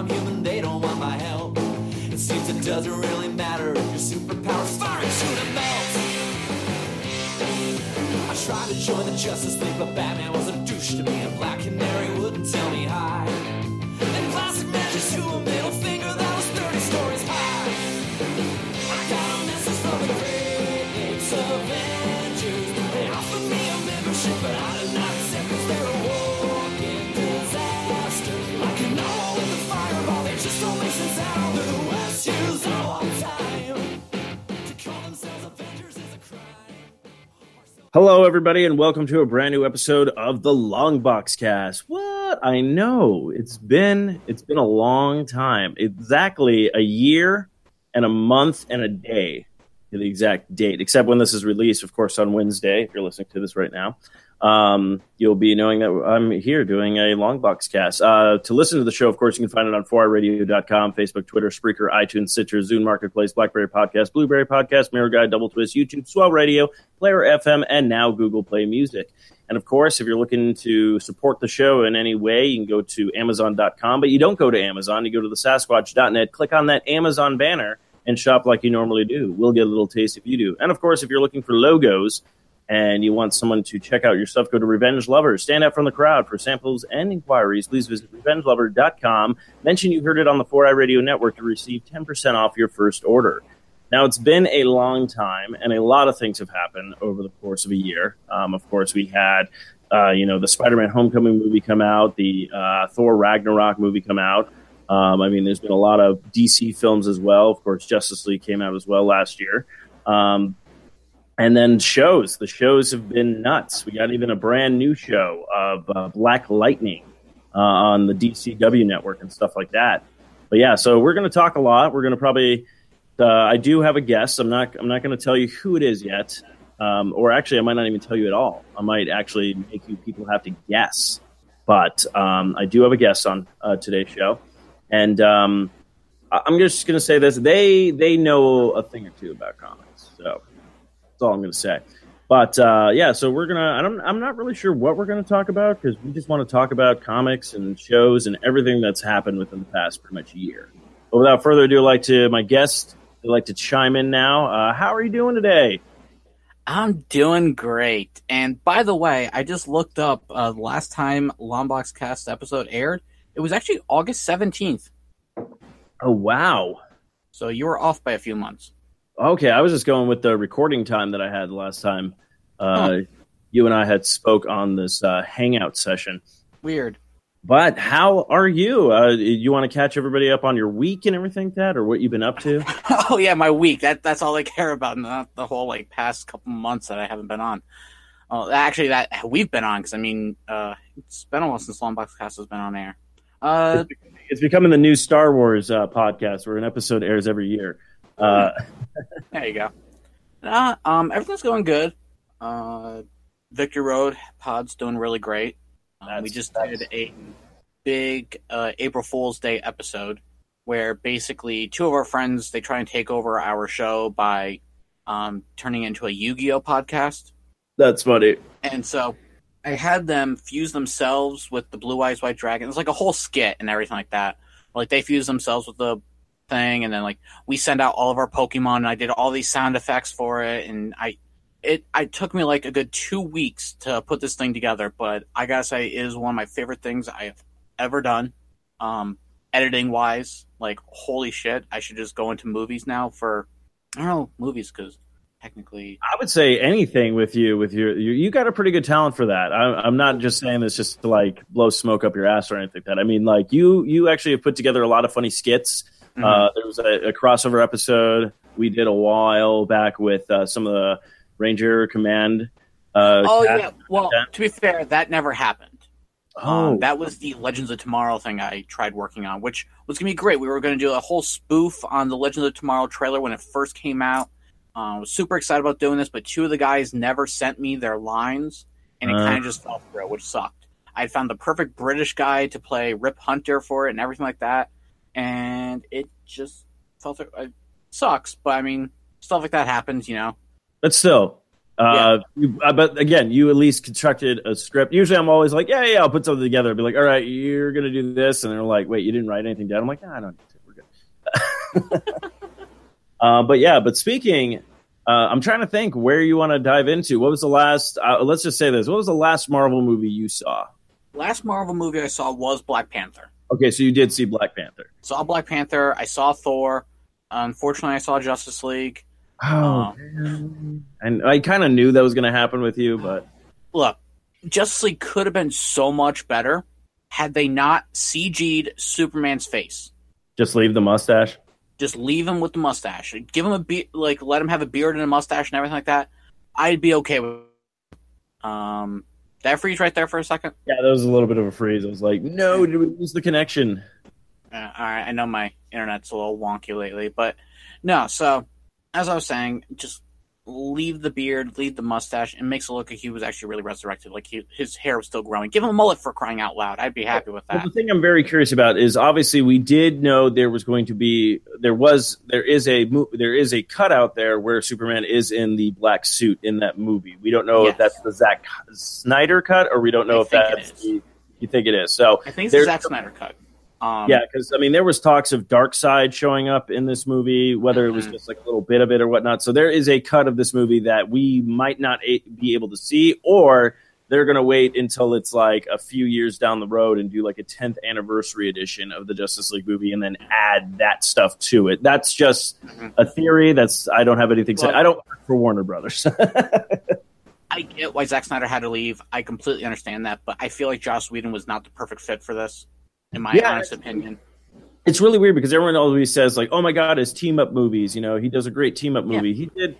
I'm human, they don't want my help. It seems it doesn't really matter if your superpower's fire and shoot a melt. I tried to join the Justice League, but Batman was a douche to me, and Black Canary wouldn't tell me hi. Hello, everybody, and welcome to a brand new episode of the Long Box Cast. What I know, it's been it's been a long time, exactly a year and a month and a day to the exact date. Except when this is released, of course, on Wednesday. If you're listening to this right now, um, you'll be knowing that I'm here doing a Long Box Cast. Uh, to listen to the show, of course, you can find it on 4iRadio.com, Facebook, Twitter, Spreaker, iTunes, Stitcher, Zune Marketplace, BlackBerry Podcast, Blueberry Podcast, Miro Guide, Double Twist, YouTube, Swell Radio, Player FM, and now Google Play Music. And of course, if you're looking to support the show in any way, you can go to Amazon.com. But you don't go to Amazon, you go to the Sasquatch.net, click on that Amazon banner, and shop like you normally do. We'll get a little taste if you do. And of course, if you're looking for logos and you want someone to check out your stuff, go to Revenge Lovers. Stand out from the crowd for samples and inquiries. Please visit revengelover.com. Mention you heard it on the 4i Radio Network to receive 10% off your first order. Now, it's been a long time, and a lot of things have happened over the course of a year. Um, of course, we had, uh, you know, the Spider-Man Homecoming movie come out, the uh, Thor Ragnarok movie come out. Um, I mean, there's been a lot of DC films as well. Of course, Justice League came out as well last year. Um, and then shows. The shows have been nuts. We got even a brand new show of uh, Black Lightning uh, on the DCW network and stuff like that. But yeah, so we're going to talk a lot. We're going to probably. Uh, I do have a guest. I'm not. I'm not going to tell you who it is yet. Um, or actually, I might not even tell you at all. I might actually make you people have to guess. But um, I do have a guest on uh, today's show, and um, I'm just going to say this: they they know a thing or two about comics. So that's all I'm going to say. But uh, yeah, so we're gonna. I don't, I'm not really sure what we're going to talk about because we just want to talk about comics and shows and everything that's happened within the past pretty much year. But without further ado, I'd like to my guest. I'd like to chime in now. Uh, how are you doing today? I'm doing great. And by the way, I just looked up uh, the last time Long Box Cast episode aired. It was actually August 17th. Oh wow. So you were off by a few months. Okay, I was just going with the recording time that I had the last time. Uh, Huh. You and I had spoke on this uh, hangout session. Weird. But how are you? Uh, you want to catch everybody up on your week and everything like that, or what you've been up to? oh yeah, my week. That that's all I care about, not the whole like past couple months that I haven't been on. Oh, actually, that we've been on because I mean, uh, it's been a while since Long Box Cast has been on air. Uh, It's becoming the new Star Wars uh, podcast, where an episode airs every year. Uh, There you go. Uh, um, everything's going good. Uh, Victory Road Pod's doing really great. Um, we just that's- did a big uh, April Fool's Day episode where basically two of our friends they try and take over our show by um, turning it into a Yu-Gi-Oh podcast. that's funny. And so I had them fuse themselves with the Blue Eyes White Dragon. It's like a whole skit and everything like that. Like they fuse themselves with the thing, and then like we send out all of our Pokemon, and I did all these sound effects for it, and I. It, it took me like a good two weeks to put this thing together, but I gotta say, it is one of my favorite things I have ever done. Um, editing wise, like holy shit, I should just go into movies now for I don't know movies because technically I would say anything with you. With your, you, you got a pretty good talent for that. I, I'm not just saying this just to like blow smoke up your ass or anything like that. I mean, like you, you actually have put together a lot of funny skits. Mhm. Uh, there was a, a crossover episode we did a while back with uh, some of the Ranger Command. Uh, Oh yeah. Well, that. to be fair, that never happened. Oh, Um, that was the Legends of Tomorrow thing I tried working on, which was gonna be great. We were gonna do a whole spoof on the Legends of Tomorrow trailer when it first came out. Uh, I was super excited about doing this, but two of the guys never sent me their lines, and it Uh. kind of just fell through, which sucked. I had found the perfect British guy to play Rip Hunter for it and everything like that, and it just felt through. It sucks, but I mean, stuff like that happens, you know. but still, Uh, you, uh, but again, you at least constructed a script. Usually, I'm always like, yeah, yeah, I'll put something together. Be like, all right, you're gonna do this, and they're like, wait, you didn't write anything down. I'm like, nah, I don't. We're good. uh, but yeah, but speaking, uh, I'm trying to think where you want to dive into. What was the last? Uh, let's just say this. What was the last Marvel movie you saw? Last Marvel movie I saw was Black Panther. Okay, so you did see Black Panther. Saw Black Panther. I saw Thor. Unfortunately, I saw Justice League. Oh, man. and I kind of knew that was going to happen with you, but Look, Justice League could have been so much better had they not CG'd Superman's face. just leave the mustache. Just leave him with the mustache. Give him a be- like, let him have a beard and a mustache and everything like that. I'd be okay with. Um, did I freeze right there for a second? Yeah, that was a little bit of a freeze. I was like, no, did we lose the connection? Uh, all right, I know my internet's a little wonky lately, but no. So, as I was saying, just leave the beard, leave the mustache, and makes it look like he was actually really resurrected. Like he, his hair was still growing. Give him a mullet for crying out loud. I'd be happy with Well, that. the thing I'm very curious about is obviously we did know there was going to be there was there is a there is a cutout there where Superman is in the black suit in that movie. We don't know if that's the Zack Snyder cut or we don't know I if that's the you think it is. So I think it's the Zack Snyder cut. Um, yeah, because I mean, there was talks of Darkseid showing up in this movie, whether it was Mhm. just like a little bit of it or whatnot. So there is a cut of this movie that we might not a- be able to see, or they're going to wait until it's like a few years down the road and do like a 10th anniversary edition of the Justice League movie, and then add that stuff to it. That's just Mhm. a theory. That's I don't have anything to say. Well- I don't work for Warner Brothers. I get why Zack Snyder had to leave. I completely understand that, but I feel like Joss Whedon was not the perfect fit for this, in my Yeah. honest opinion. it's really weird because everyone always says like, "Oh my God, his team up movies." You know, he does a great team up Yeah. movie. He did,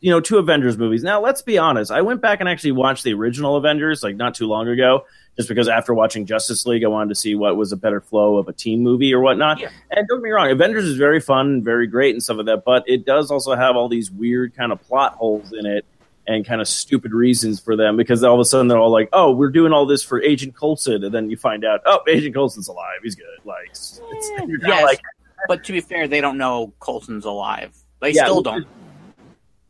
you know, two Avengers movies. Now, let's be honest. I went back and actually watched the original Avengers like not too long ago, just because after watching Justice League, I wanted to see what was a better flow of a team movie or whatnot. Yeah. And don't get me wrong, Avengers is very fun, and very great, and stuff like that. But it does also have all these weird kind of plot holes in it. And kind of stupid reasons for them because all of a sudden they're all like, "Oh, we're doing all this for Agent Coulson," and then you find out, "Oh, Agent Coulson's alive. He's good." Like, it's, it's, you're Yes, like, but to be fair, they don't know Coulson's alive. They Yeah, still don't.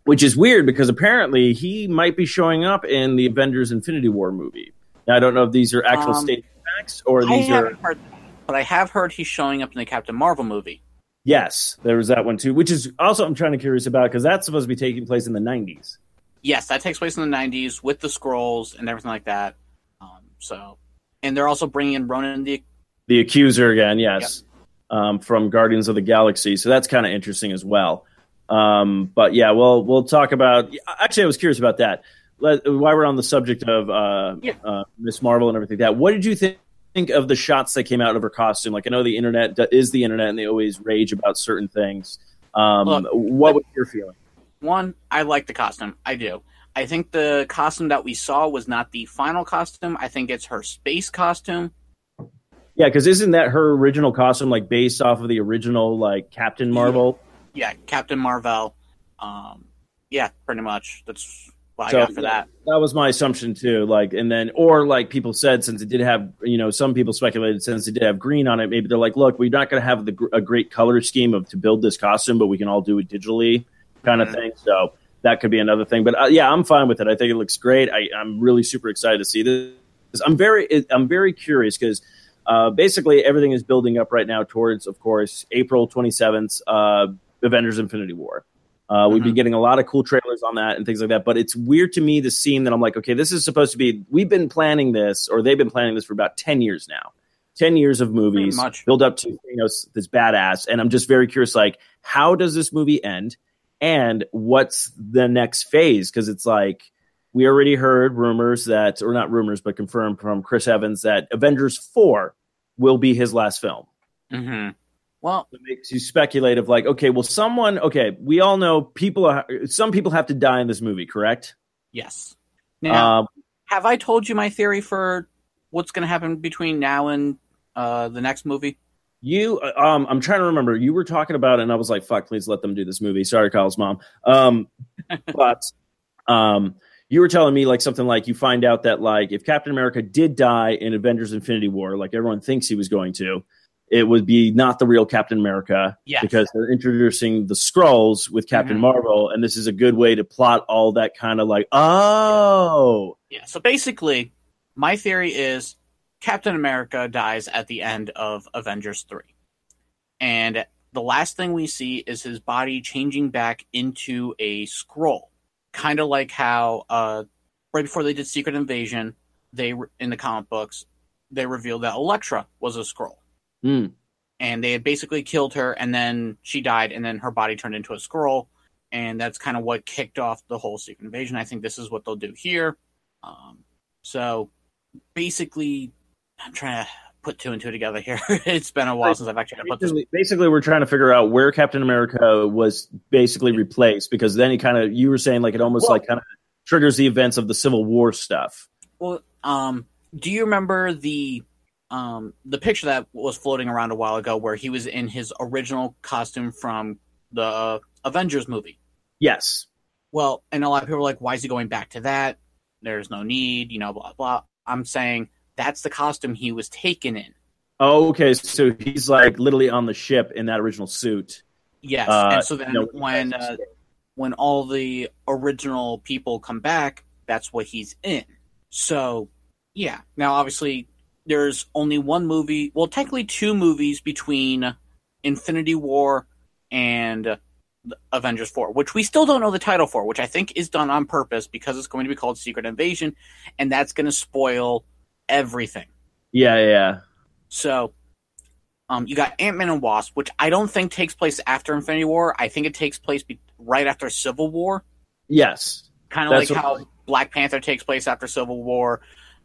Which is weird because apparently he might be showing up in the Avengers Infinity War movie. Now, I don't know if these are actual Um, state facts or I these are. haven't heard, but I have heard he's showing up in the Captain Marvel movie. Yes, there was that one too, which is also I'm trying to curious about because that's supposed to be taking place in the 90s. Yes, that takes place in the '90s with the Skrulls and everything like that. Um, so, and they're also bringing in Ronan the The Accuser again, yes, um, from Guardians of the Galaxy. So that's kind of interesting as well. Um, but yeah, well, we'll talk about. Actually, I was curious about that. Let, while we're on the subject of uh, Yeah. uh, Miss Marvel and everything, like that what did you think? Think of the shots that came out of her costume. Like I know the internet is the internet, and they always rage about certain things. Um, Look, what was your feeling? One, I like the costume. I do. I think the costume that we saw was not the final costume. I think it's her space costume. Yeah, because isn't that her original costume like based off of the original like Captain Marvel? Yeah, Captain Marvel. Um, yeah, pretty much. That's what So, I got for that. That was my assumption too. Like, and then, or like people said, since it did have, you know, some people speculated since it did have green on it, maybe they're like, look, we're not going to have the, a great color scheme of to build this costume, but we can all do it digitally, kind of thing. So that could be another thing. But uh, yeah, I'm fine with it. I think it looks great. I, I'm really super excited to see this. I'm very, I'm very curious because. Uh, basically, everything is building up right now towards, of course, April 27th, uh, Avengers Infinity War. Uh, We've been Mhm. getting a lot of cool trailers on that and things like that. But it's weird to me the scene that I'm like, okay, this is supposed to be. We've been planning this, or they've been planning this for about ten years now. Ten years of movies build up to you know this badass, and I'm just very curious, like, how does this movie end, and what's the next phase? Because it's like we already heard rumors that, or not rumors, but confirmed from Chris Evans that Avengers Four will be his last film hmm Well, it makes you speculative like okay well someone okay we all know people are some people have to die in this movie correct yes. Now, um, have I told you my theory for what's going to happen between now and uh, the next movie? You um i'm trying to remember you were talking about it and i was like fuck please let them do this movie sorry kyle's mom um but um you were telling me like something like you find out that like if captain america did die in avengers infinity war like everyone thinks he was going to it would be not the real Captain America Yes. because they're introducing the Skrulls with Captain Mhm. Marvel, and this is a good way to plot all that kind of like, oh, Yeah. So basically, my theory is Captain America dies at the end of Avengers 3. And the last thing we see is his body changing back into a Skrull. Kind of like how uh, right before they did Secret Invasion, they in the comic books, they revealed that Elektra was a Skrull. Hmm. And they had basically killed her and then she died and then her body turned into a Skrull. And that's kind of what kicked off the whole Secret Invasion. I think this is what they'll do here. Um, so basically, I'm trying to put two and two together here. it's been a while since I've actually put this. Basically, basically, we're trying to figure out where Captain America was basically replaced because then he kind of, you were saying like it almost Well- like kind of triggers the events of the Civil War stuff. Well, um, do you remember the um the picture that was floating around a while ago where he was in his original costume from the uh, Avengers movie? Yes. Well, and a lot of people are like, why is he going back to that? There's no need, you know, blah blah. I'm saying that's the costume he was taken in. Oh, okay. So he's like literally on the ship in that original suit. Yes, Uh, and so then no, when uh, when all the original people come back, that's what he's in. So, yeah. Now, obviously, there's only one movie. Well, technically, two movies between Infinity War and Avengers Four, which we still don't know the title for, which I think is done on purpose because it's going to be called Secret Invasion, and that's going to spoil everything. Yeah, yeah. So, um, you got Ant Man and Wasp, which I don't think takes place after Infinity War. I think it takes place be- right after Civil War, Yes. kind of like how what- Black Panther takes place after Civil War,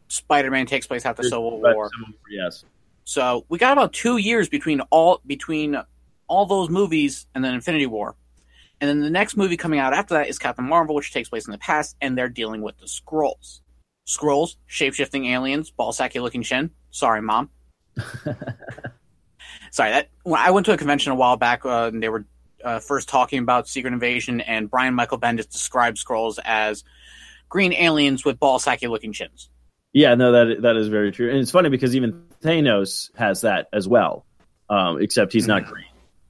Spider Man takes place after Civil But- War. Yes. So we got about two years between all between all those movies and then Infinity War. And then the next movie coming out after that is Captain Marvel, which takes place in the past, and they're dealing with the Skrulls. Skrulls, shape shifting aliens, ball sacky looking chin. Sorry, mom. Sorry, that when I went to a convention a while back, uh, and they were uh, first talking about Secret Invasion, and Brian Michael Bendis described Skrulls as green aliens with ball sacky looking chins. Yeah, no, that that is very true, and it's funny because even Thanos has that as well, um, except he's not green.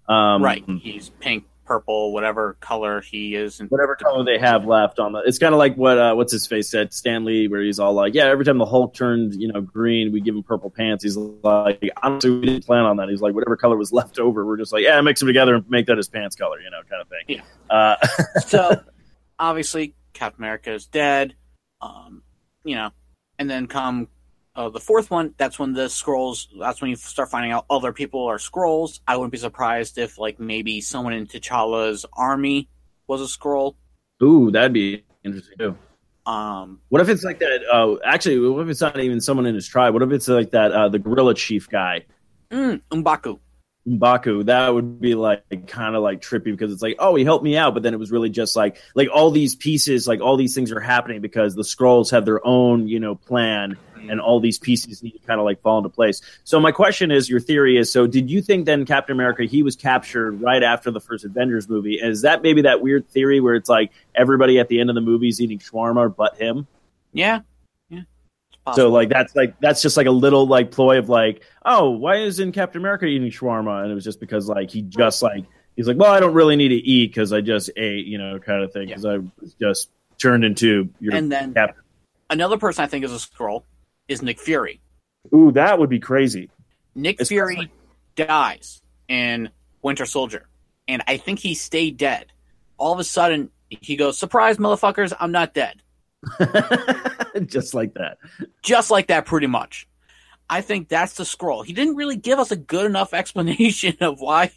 Um, right, he's pink, purple, whatever color he is. And Whatever color they have left on the, it's kind of like what uh, what's his face said, Stan Lee, where he's all like, "Yeah, every time the Hulk turned, you know, green, we give him purple pants." He's like, "Honestly, we didn't plan on that." He's like, "Whatever color was left over, we're just like, yeah, mix them together and make that his pants color, you know, kind of thing." Yeah. Uh, so obviously Captain America is dead. Um, you know, and then come uh, the fourth one. That's when the Skrulls. That's when you start finding out other people are Skrulls. I wouldn't be surprised if like maybe someone in T'Challa's army was a Skrull. ooh, that'd be interesting too. Um, What if it's like that? Uh, actually, what if it's not even someone in his tribe? What if it's like that? Uh, the gorilla chief guy, mm, M'Baku. Mbaku. That would be like kind of like trippy because it's like, oh, he helped me out, but then it was really just like like all these pieces, like all these things are happening because the Skrulls have their own, you know, plan, and all these pieces need to kind of like fall into place. So my question is, your theory is, so did you think then Captain America he was captured right after the first Avengers movie? Is that maybe that weird theory where it's like everybody at the end of the movie is eating shawarma but him? Yeah, yeah. So like that's like that's just like a little like ploy of like, oh, why isn't Captain America eating shawarma? And it was just because like he just like he's like, well, I don't really need to eat because I just ate, you know, kind of thing. Because I was just turned into your and then Captain. another person I think is a Skrull is Nick Fury. Ooh, that would be crazy. Nick Especially- Fury dies in Winter Soldier, and I think he stayed dead. All of a sudden, he goes, "Surprise, motherfuckers! I'm not dead." just like that. Just like that, pretty much. I think that's the Skrull. He didn't really give us a good enough explanation of why,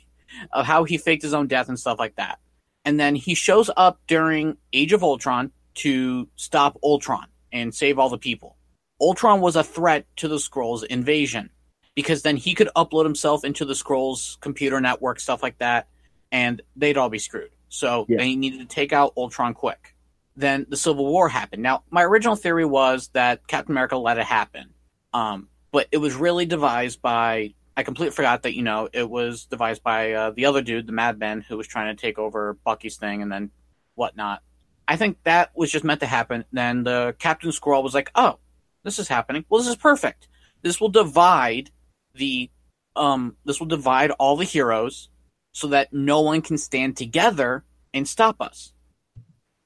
of how he faked his own death and stuff like that. And then he shows up during Age of Ultron to stop Ultron and save all the people. Ultron was a threat to the Skrulls' invasion because then he could upload himself into the Skrulls' computer network, stuff like that, and they'd all be screwed. So Yeah. they needed to take out Ultron quick. Then the Civil War happened. Now, my original theory was that Captain America let it happen, um, but it was really devised by. I completely forgot that you know it was devised by uh, the other dude, the Madman, who was trying to take over Bucky's thing and then whatnot. I think that was just meant to happen. Then the Captain Squirrel was like, "Oh, this is happening. Well, this is perfect. This will divide the um, this will divide all the heroes so that no one can stand together and stop us.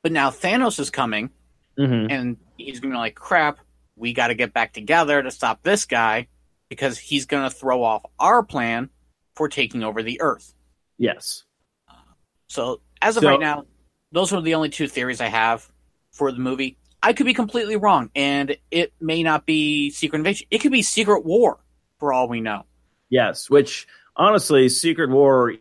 But now Thanos is coming, hmm and he's gonna be like, "Crap, we got to get back together to stop this guy because he's gonna throw off our plan for taking over the Earth." Yes. So as of So- right now, those are the only two theories I have for the movie. I could be completely wrong, and it may not be Secret Invasion. It could be Secret War, for all we know. Yes, which honestly, Secret War,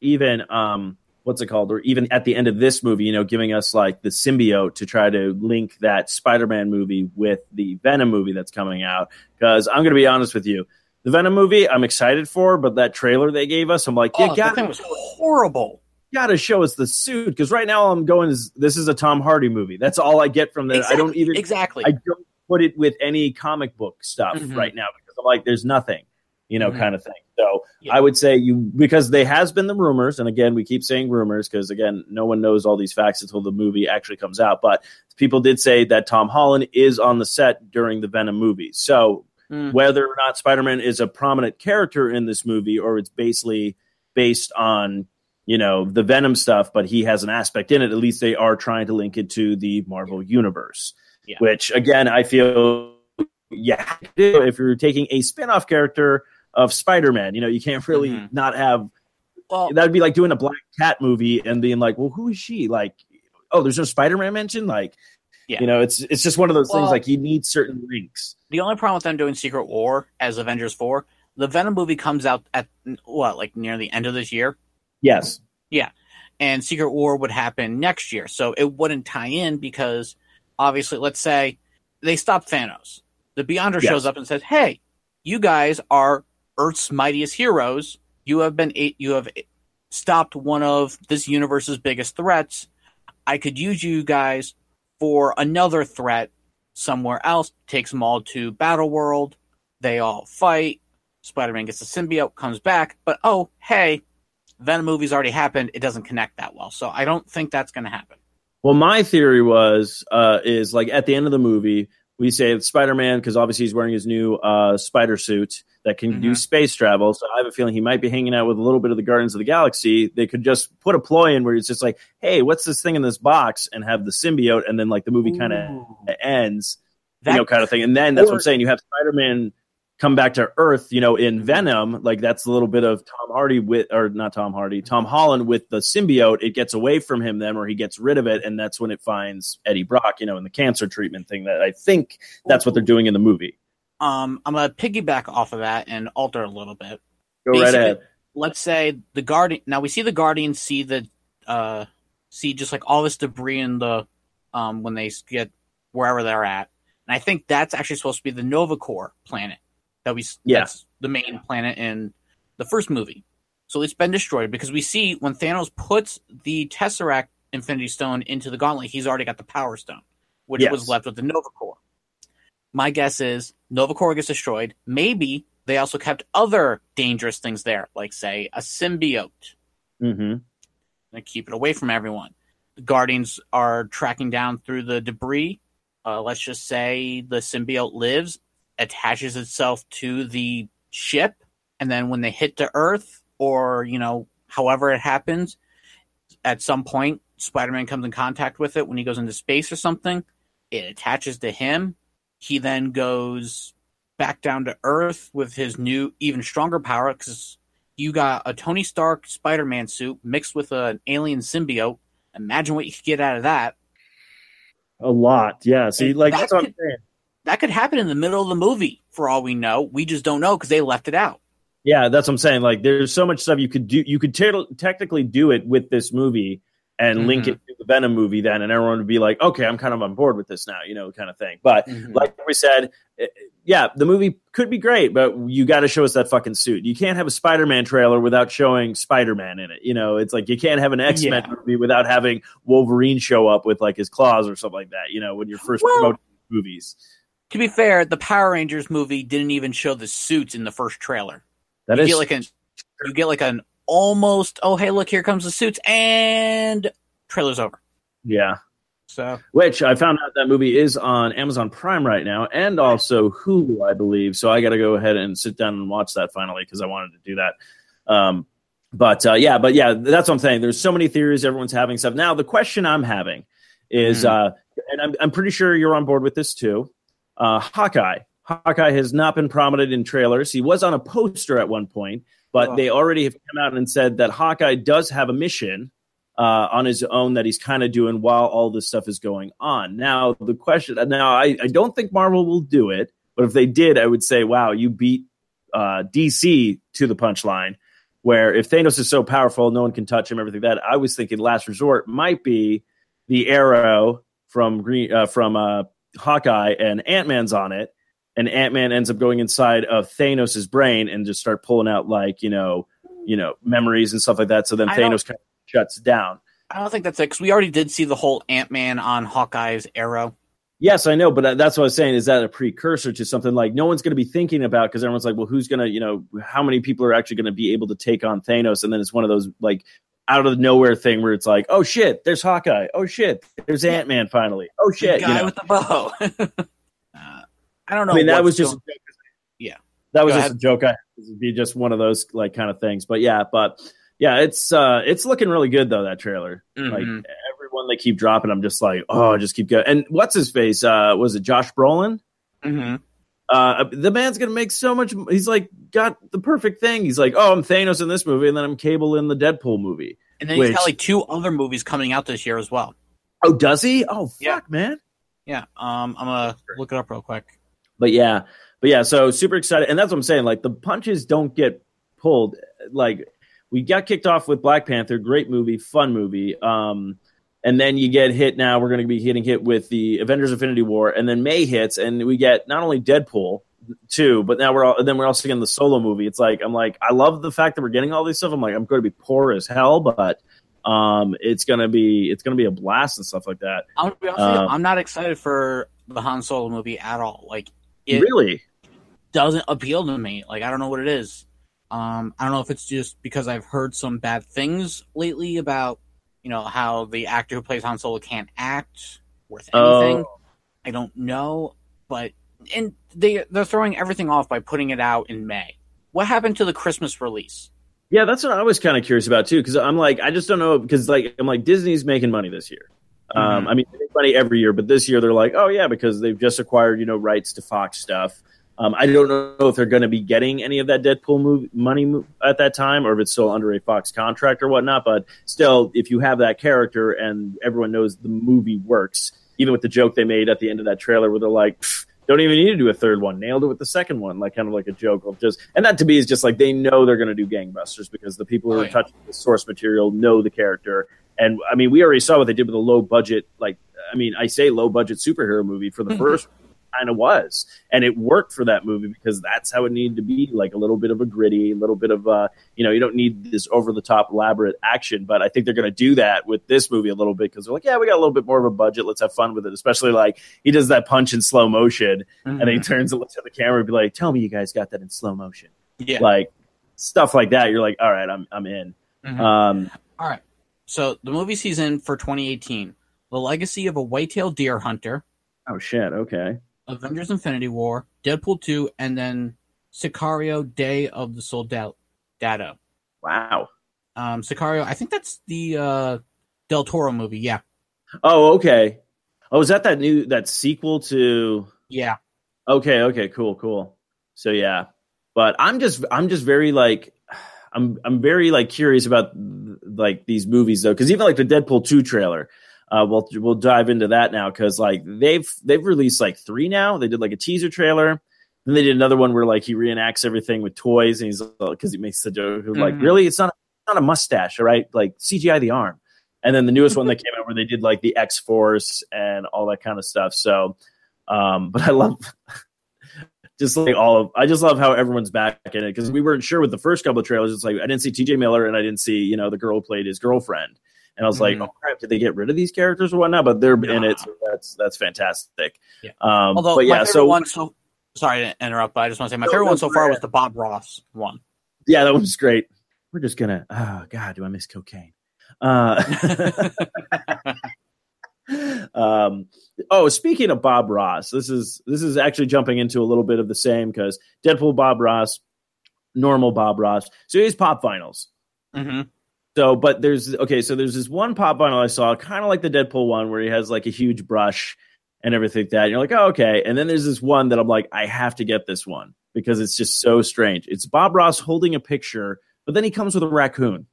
even um, what's it called, or even at the end of this movie, you know, giving us like the symbiote to try to link that Spider-Man movie with the Venom movie that's coming out. Because I'm going to be honest with you, the Venom movie I'm excited for, but that trailer they gave us, I'm like, you oh, that thing was horrible. Got to show us the suit. Because right now I'm going is this is a Tom Hardy movie. That's all I get from that. I don't even exactly. I don't put it with any comic book stuff Mhm. right now because I'm like, there's nothing, you know, Mhm. kind of thing. So Yeah. I would say you because there has been the rumors, and again, we keep saying rumors because again, no one knows all these facts until the movie actually comes out. But people did say that Tom Holland is on the set during the Venom movie. So Mm. whether or not Spider-Man is a prominent character in this movie, or it's basically based on you know the Venom stuff, but he has an aspect in it. At least they are trying to link it to the Marvel universe, Yeah. which again I feel you have to if you're taking a spin-off character of Spider-Man. You know, you can't really Mhm. not have well, that would be like doing a Black Cat movie and being like, well, who is she? Like, oh, there's no Spider-Man mention. Like, Yeah. you know, it's it's just one of those things. Like, you need certain links. the only problem with them doing Secret War as Avengers Four, the Venom movie comes out at what, like near the end of this year, Yes. Yeah. And Secret War would happen next year, so it wouldn't tie in because obviously, let's say they stop Thanos, the Beyonder Yes. shows up and says, "Hey, you guys are Earth's mightiest heroes. You have been you have stopped one of this universe's biggest threats. I could use you guys for another threat somewhere else." Takes them all to Battle World. They all fight. Spider-Man gets the symbiote, comes back, but oh, hey, Venom movie's already happened. It doesn't connect that well, so I don't think that's going to happen. Well, my theory was uh, is like at the end of the movie, we say it's Spider-Man because obviously he's wearing his new uh, spider suit that can do Mhm. space travel. So I have a feeling he might be hanging out with a little bit of the Guardians of the Galaxy. They could just put a ploy in where it's just like, hey, what's this thing in this box, and have the symbiote, and then like the movie kind of ends, That- you know, kind of thing. And then that's what I'm saying. You have Spider-Man come back to Earth, you know, in Mhm. Venom. Like that's a little bit of Tom Hardy with, or not Tom Hardy, Tom Holland with the symbiote. It gets away from him then, or he gets rid of it, and that's when it finds Eddie Brock, you know, in the cancer treatment thing. That I think that's what they're doing in the movie. Um, I'm gonna piggyback off of that and alter a little bit. Go right ahead. Let's say the guardian. Now we see the guardians see the uh see just like all this debris in the um when they get wherever they're at, and I think that's actually supposed to be the Nova Corps planet that we yeah. that's the main planet in the first movie. So it's been destroyed because we see when Thanos puts the Tesseract Infinity Stone into the gauntlet, he's already got the Power Stone, which Yes. was left with the Nova Corps. My guess is Nova Corps gets destroyed. Maybe they also kept other dangerous things there, like say a symbiote, Mm-hmm. and keep it away from everyone. The Guardians are tracking down through the debris. Uh, let's just say the symbiote lives, attaches itself to the ship, and then when they hit the Earth, or you know, however it happens, at some point Spider-Man comes in contact with it when he goes into space or something. It attaches to him. He then goes back down to Earth with his new, even stronger power because you got a Tony Stark Spider Man suit mixed with an alien symbiote. Imagine what you could get out of that. A lot, yeah. See, And like that that's what I'm saying. That could happen in the middle of the movie, for all we know. We just don't know because they left it out. Yeah, that's what I'm saying. Like, there's so much stuff you could do. You could te- technically do it with this movie and link Mhm. it to the Venom movie, then, and everyone would be like, "Okay, I'm kind of on board with this now," you know, kind of thing. But like we said, eh, yeah, the movie could be great, but you got to show us that fucking suit. You can't have a Spider-Man trailer without showing Spider-Man in it. You know, it's like you can't have an X-Men Yeah. movie without having Wolverine show up with like his claws or something like that. You know, when you're first Well- promoting movies. To be fair, the Power Rangers movie didn't even show the suits in the first trailer. That you is get like an you get like an almost oh hey look here comes the suits and trailer's over. yeah. So Which I found out that movie is on Amazon Prime right now and also Hulu, I believe. So I got to go ahead and sit down and watch that finally because I wanted to do that. Um, but uh, yeah, but yeah, that's what I'm saying. There's so many theories everyone's having stuff. Now the question I'm having is, Mhm. uh, and I'm, I'm pretty sure you're on board with this too. Uh, Hawkeye. Hawkeye has not been prominent in trailers. He was on a poster at one point, but Oh. they already have come out and said that Hawkeye does have a mission uh, on his own that he's kind of doing while all this stuff is going on. Now, the question now, I, I don't think Marvel will do it, but if they did, I would say, wow, you beat uh, DC to the punchline. Where if Thanos is so powerful, no one can touch him, everything that I was thinking last resort might be the arrow from Green uh, from uh, Hawkeye and Ant Man's on it, and Ant Man ends up going inside of Thanos's brain and just start pulling out like you know you know memories and stuff like that. So then I Thanos kind of shuts down. I don't think that's it because we already did see the whole Ant Man on Hawkeye's arrow. Yes, I know, but that's what I was saying. Is that a precursor to something like no one's going to be thinking about because everyone's like, well, who's going to, you know, how many people are actually going to be able to take on Thanos? And then it's one of those like out of nowhere thing where it's like, oh shit, there's Hawkeye. Oh shit, there's Ant Man finally. Oh shit, the you guy know. with the bow. uh, I don't know. I mean, that was just going- Yeah. That was Go just a joke. I it'd be just one of those like kind of things. But yeah, but yeah, it's uh it's looking really good though that trailer. Like Mhm. everyone they keep dropping, I'm just like, oh, just keep going. And what's his face? Uh, was it Josh Brolin? Mhm. Uh, the man's gonna make so much. He's like got the perfect thing. He's like, oh, I'm Thanos in this movie, and then I'm Cable in the Deadpool movie. And then he's got like two other movies coming out this year as well. Oh, does he? Oh, fuck, Yeah. man. Yeah. Um, I'm gonna look it up real quick. But yeah, but yeah, so super excited, and that's what I'm saying. Like the punches don't get pulled. Like we got kicked off with Black Panther, great movie, fun movie. Um, and then you get hit. Now we're going to be hitting hit with the Avengers: Infinity War, and then May hits, and we get not only Deadpool two, but now we're all, then we're also getting the solo movie. It's like I'm like I love the fact that we're getting all these stuff. I'm like I'm going to be poor as hell, but um, it's gonna be it's gonna be a blast and stuff like that. I'm gonna be honest with you, Um, I'm not excited for the Han Solo movie at all. Like it really? doesn't appeal to me. Like I don't know what it is. Um, I don't know if it's just because I've heard some bad things lately about you know how the actor who plays Han Solo can't act worth anything. Oh. I don't know, but and they they're throwing everything off by putting it out in May. What happened to the Christmas release? Yeah, that's what I was kind of curious about too, because I'm like, I just don't know, because like I'm like Disney's making money this year. Um, Mhm. I mean, they make money every year, but this year they're like, oh yeah, because they've just acquired you know rights to Fox stuff. Um, I don't know if they're going to be getting any of that Deadpool movie money mo- at that time, or if it's still under a Fox contract or whatnot. But still, if you have that character and everyone knows the movie works, even with the joke they made at the end of that trailer, where they're like. Don't even need to do a third one. Nailed it with the second one, like kind of like a joke of just, and that to me is just like they know they're going to do gangbusters because the people who Oh, are touching the source material know the character. And I mean, we already saw what they did with a low budget, like I mean, I say low budget superhero movie for the first kind of was, and it worked for that movie because that's how it needed to be, like a little bit of a gritty, a little bit of uh, you know, you don't need this over the top elaborate action, but I think they're going to do that with this movie a little bit because they're like, yeah, we got a little bit more of a budget, let's have fun with it. Especially like he does that punch in slow motion, and then he turns and looks at the camera and be like, tell me you guys got that in slow motion, yeah. like stuff like that. You're like, all right, I'm I'm in. Mhm. Um, All right. So the movie season for 2018: The Legacy of a White-tailed Deer Hunter, oh shit, okay. Avengers: Infinity War, Deadpool 2, and then Sicario: Day of the Soldado. Wow. Um, Sicario. I think that's the uh, Del Toro movie. Yeah. Oh, okay. Oh, is that that new that sequel to? Yeah. Okay, okay, cool, cool. So yeah, but I'm just I'm just very like I'm I'm very like curious about like these movies though, because even like the Deadpool two trailer. Uh, we'll we'll dive into that now because like they've they've released like three now. They did like a teaser trailer, then they did another one where like he reenacts everything with toys, and he's because he makes the joke of, like really it's not it's not a mustache, all right? Like CGI the arm. And then the newest one that came out where they did like the X Force and all that kind of stuff. So, um, but I love just like all of I just love how everyone's back in it because we weren't sure with the first couple of trailers. It's like I didn't see T.J. Miller and I didn't see you know the girl who played his girlfriend, and I was like, Mhm. oh crap, did they get rid of these characters or whatnot? But they're in it, so that's that's fantastic. Yeah. Um, Although but yeah, so one. So sorry to interrupt, but I just want to say my No, favorite no, one so far was the Bob Ross one. yeah, that was great. We're just gonna. Oh God, do I miss cocaine? Uh, Um, oh, speaking of Bob Ross, this is this is actually jumping into a little bit of the same because Deadpool Bob Ross, normal Bob Ross. So he's pop vinyls. Mm-hmm. So, but there's okay. So there's this one pop vinyl I saw, kind of like the Deadpool one, where he has like a huge brush and everything like that. And you're like, oh, okay. And then there's this one that I'm like, I have to get this one because it's just so strange. It's Bob Ross holding a picture, but then he comes with a raccoon,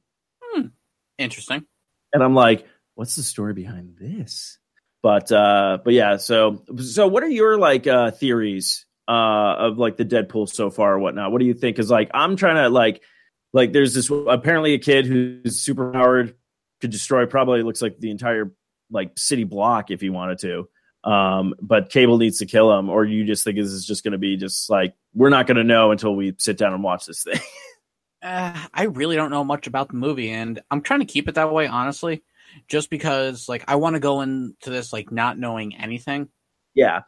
Interesting. and I'm like, what's the story behind this? But uh, but yeah. So so what are your like uh theories uh of like the Deadpool so far or whatnot? What do you think? is like I'm trying to like like there's this apparently a kid who's super powered could destroy probably looks like the entire like city block if he wanted to um but cable needs to kill him or you just think this is just going to be just like we're not going to know until we sit down and watch this thing Uh, I really don't know much about the movie, and I'm trying to keep it that way, honestly, just because like I want to go into this like not knowing anything. yeah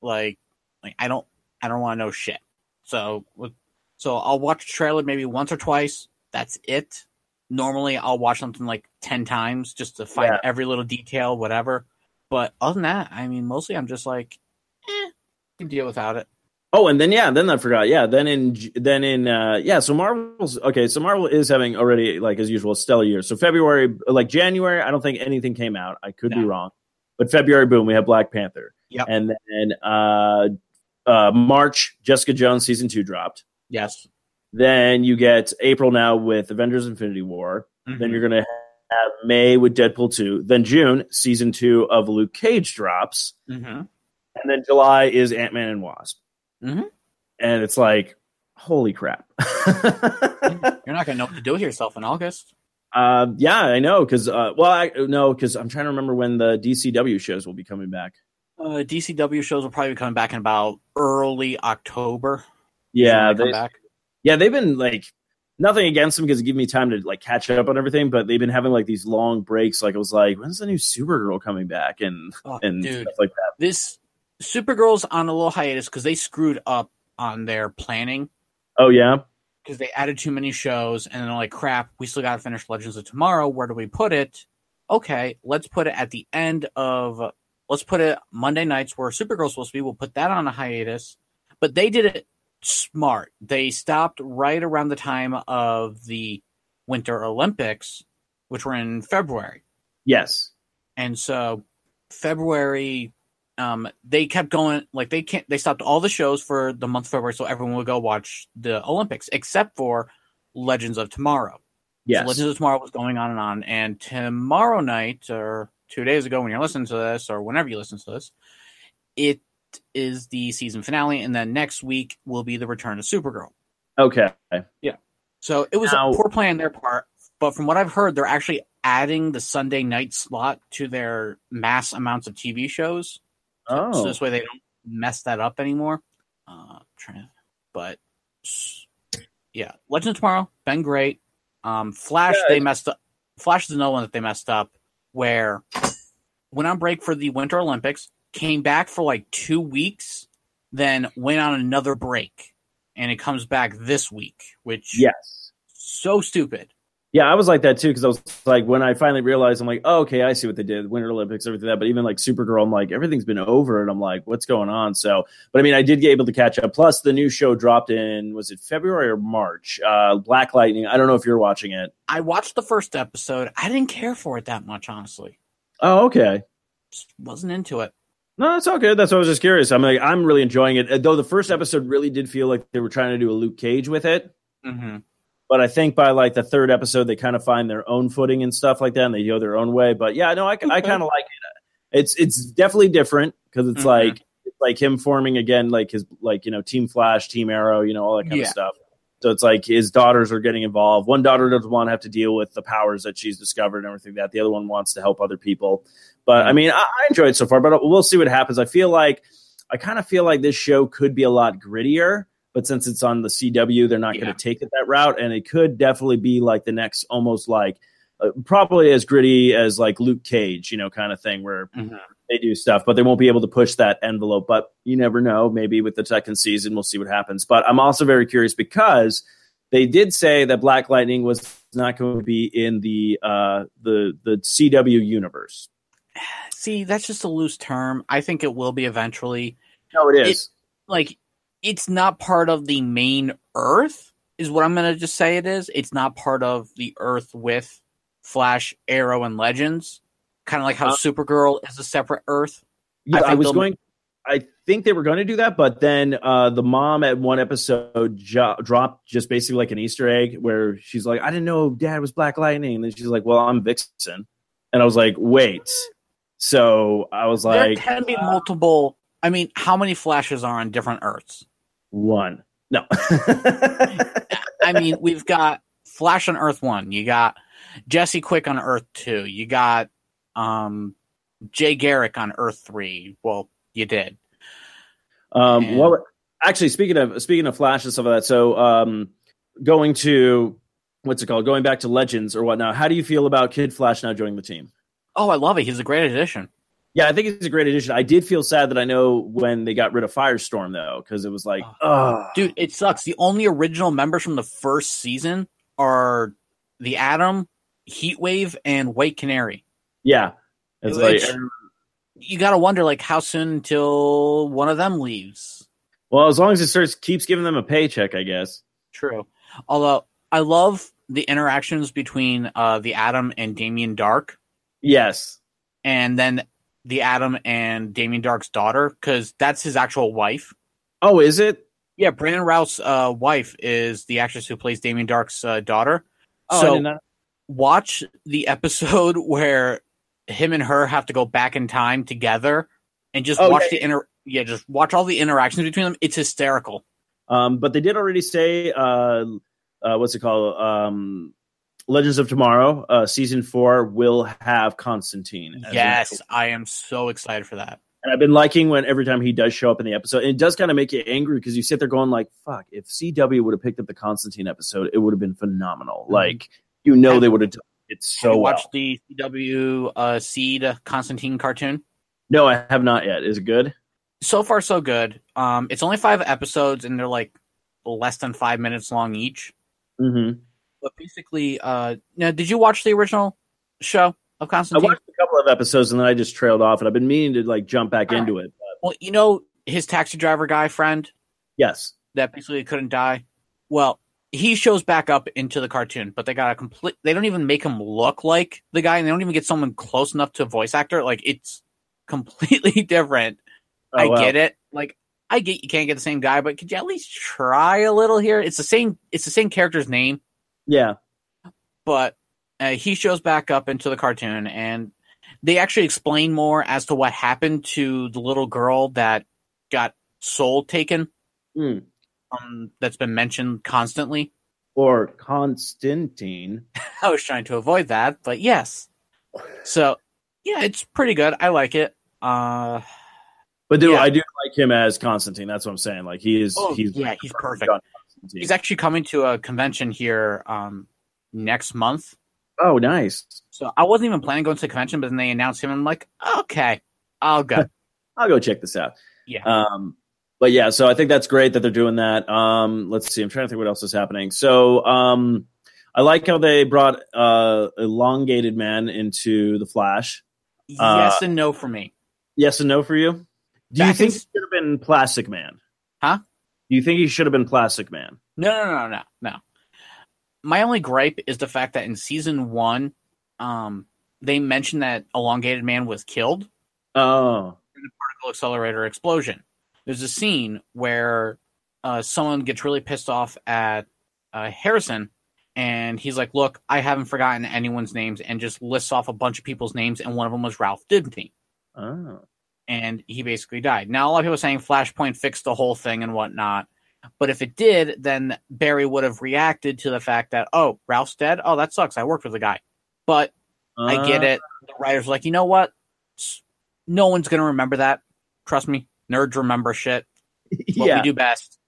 Like, like I don't, I don't want to know shit. So, with- so I'll watch a trailer maybe once or twice. That's it. Normally, I'll watch something like ten times just to find Yeah. every little detail, whatever. But other than that, I mean, mostly I'm just like, eh, can deal without it. oh and then yeah then i forgot yeah then in then in uh yeah so marvel's okay so marvel is having already like as usual a stellar year so february like january i don't think anything came out i could be wrong but february boom we have black panther Yeah. and then uh uh march jessica jones season two dropped Yes. Then you get April now with Avengers Infinity War. Then you're going to have May with Deadpool 2. Then June, season two of Luke Cage drops. Mm-hmm. And then July is Ant Man and Wasp. Mhm. And it's like, holy crap. You're not gonna know what to do with yourself in August. uh, yeah, I know. Because, uh, well, I no, because I'm trying to remember when the DCW shows will be coming back. Uh, DCW shows will probably be coming back in about early October. Yeah, they they, yeah, they've been like nothing against them because it gave me time to like catch up on everything. But they've been having like these long breaks. Like it was like, when's the new Supergirl coming back? And Oh, and dude, stuff like that. this Supergirl's on a little hiatus because they screwed up on their planning Oh yeah, because they added too many shows and then they're like, crap, we still got to finish Legends of Tomorrow. Where do we put it? Okay, let's put it at the end of. Let's put it Monday nights where Supergirl's supposed to be. We'll put that on a hiatus. But they did it smart. They stopped right around the time of the Winter Olympics, which were in February. yes, and so February, um, they kept going like they can't. They stopped all the shows for the month of February, so everyone would go watch the Olympics, except for Legends of Tomorrow. yes. So Legends of Tomorrow was going on and on, and tomorrow night or two days ago, when you're listening to this, or whenever you listen to this, it is the season finale, and then next week will be the return of Supergirl. okay. Yeah. So it was Now- a poor play on their part, but from what I've heard, they're actually adding the Sunday night slot to their mass amounts of TV shows. Oh, So this way they don't mess that up anymore. Uh, trying to, but yeah, Legends of Tomorrow been great. Um, Flash Yeah, they messed up. Flash is another one that they messed up. Where went on break for the Winter Olympics, came back for like two weeks, then went on another break, and it comes back this week, which yes. so stupid. Yeah, I was like that too because I was like, when I finally realized, I'm like, oh, okay, I see what they did, Winter Olympics, everything that. But even like Supergirl, I'm like, everything's been over, and I'm like, what's going on? So, but I mean, I did get able to catch up. Plus, the new show dropped in was it February or March? Uh, Black Lightning. I don't know if you're watching it. I watched the first episode. I didn't care for it that much, honestly. Oh, okay. Just wasn't into it. No, that's all good. That's why I was just curious. I'm like, I'm really enjoying it. Though the first episode really did feel like they were trying to do a Luke Cage with it. Mm-hmm. but I think by like the third episode, they kind of find their own footing and stuff like that, and they go their own way. But yeah, no, I, I kind of like it. It's it's definitely different because it's Mhm. like it's like him forming again, like his like you know Team Flash, Team Arrow, you know all that kind Yeah. of stuff. So it's like his daughters are getting involved. One daughter doesn't want to have to deal with the powers that she's discovered and everything like that. The other one wants to help other people. But I mean, I, I enjoy it so far. But we'll see what happens. I feel like I kind of feel like this show could be a lot grittier. But since it's on the CW, they're not Yeah. going to take it that route, and it could definitely be like the next, almost like uh, probably as gritty as like Luke Cage, you know, kind of thing where Mhm. they do stuff, but they won't be able to push that envelope. But you never know. Maybe with the second season, we'll see what happens. But I'm also very curious because they did say that Black Lightning was not going to be in the uh, the the CW universe. See, that's just a loose term. I think it will be eventually. No, it is. Like, it's not part of the main Earth, is what I'm going to just say it is. It's not part of the Earth with Flash, Arrow, and Legends. Kind of like how Uh, Supergirl is a separate Earth. yeah, I I, was going. I think they were going to do that, but then uh, the mom at one episode jo- dropped just basically like an Easter egg where she's like, "I didn't know Dad was Black Lightning," and then she's like, "Well, I'm Vixen," and I was like, "Wait." So I was like, there can be multiple. I mean, how many Flashes are on different Earths? "One, no." I mean, we've got Flash on Earth One. You got Jesse Quick on Earth Two. You got um, Jay Garrick on Earth Three. Well, you did. Um, And- well, actually, speaking of speaking of Flash and stuff like that, so um, going to what's it called? Going back to Legends or whatnot. How do you feel about Kid Flash now joining the team? Oh, I love it. He's a great addition. Yeah, I think he's a great addition. I did feel sad that I know when they got rid of Firestorm though, because it was like, oh, Dude, it sucks. The only original members from the first season are the Atom, Heatwave, and White Canary. yeah. It's like, You got to wonder, like, how soon until one of them leaves? well, as long as it starts keeps giving them a paycheck, I guess. True. Although I love the interactions between uh, the Atom and Damien Darhk, Yes. and then the Atom and Damien Darhk's daughter, because that's his actual wife. Oh, is it? Yeah, Brandon Routh's uh, wife is the actress who plays Damien Darhk's uh, daughter. Oh, so watch the episode where him and her have to go back in time together, and just Oh, watch yeah, the inter. Yeah, just watch all the interactions between them. It's hysterical. Um, but they did already say, uh, uh, what's it called? Um, Legends of Tomorrow, uh, season four will have Constantine. as Yes, I am so excited for that. and I've been liking when every time he does show up in the episode, and it does kind of make you angry because you sit there going like, "Fuck!" If CW would have picked up the Constantine episode, it would have been phenomenal. Mhm. Like, you know, Have- they would have done it so you well. watched the CW uh, Seed Constantine cartoon? No, I have not yet. Is it good? So far, so good. Um, it's only five episodes, and they're like less than five minutes long each. Mm-hmm. But basically, uh, now did you watch the original show of Constantine? I watched a couple of episodes and then I just trailed off, and I've been meaning to like jump back All into it. But well, you know his taxi driver guy friend yes, that basically couldn't die. Well, he shows back up into the cartoon, but they got a complete. They don't even make him look like the guy, and they don't even get someone close enough to a voice actor. Like it's completely different. Oh, I get it. Like I get you can't get the same guy, but could you at least try a little here? It's the same. It's the same character's name, Yeah, but uh, he shows back up into the cartoon, and they actually explain more as to what happened to the little girl that got soul taken. Hmm. Um, that's been mentioned constantly. or Constantine. I was trying to avoid that, but yes. So yeah, it's pretty good. I like it. Uh, But dude, Yeah. I do like him as Constantine. That's what I'm saying. Like he is. Oh, he's yeah, he's perfect. He's actually coming to a convention here um, next month. oh, nice. So I wasn't even planning on going to the convention, but then they announced him. And I'm like, okay, I'll go. I'll go check this out. Yeah. Um, but yeah, so I think that's great that they're doing that. Um, let's see. I'm trying to think what else is happening. So um, I like how they brought uh, elongated man into the Flash. yes and no for me. Yes and no for you. Do you think in- he should have been Plastic Man? Huh? Do you think he should have been Plastic Man? No, no, no, no, no. My only gripe is the fact that in season one, um, they mentioned that elongated man was killed. Oh, in the particle accelerator explosion. There's a scene where uh, someone gets really pissed off at uh, Harrison, and he's like, "Look, I haven't forgotten anyone's names," and just lists off a bunch of people's names, and one of them was Ralph Dibny, oh, and he basically died. Now, a lot of people are saying Flashpoint fixed the whole thing and whatnot, but if it did, then Barry would have reacted to the fact that, "Oh, Ralph's dead. Oh, that sucks. I worked with the guy." But I get Uh, it. The writers like, you know what? No one's gonna remember that. Trust me, nerds remember shit. What Yeah, we do best.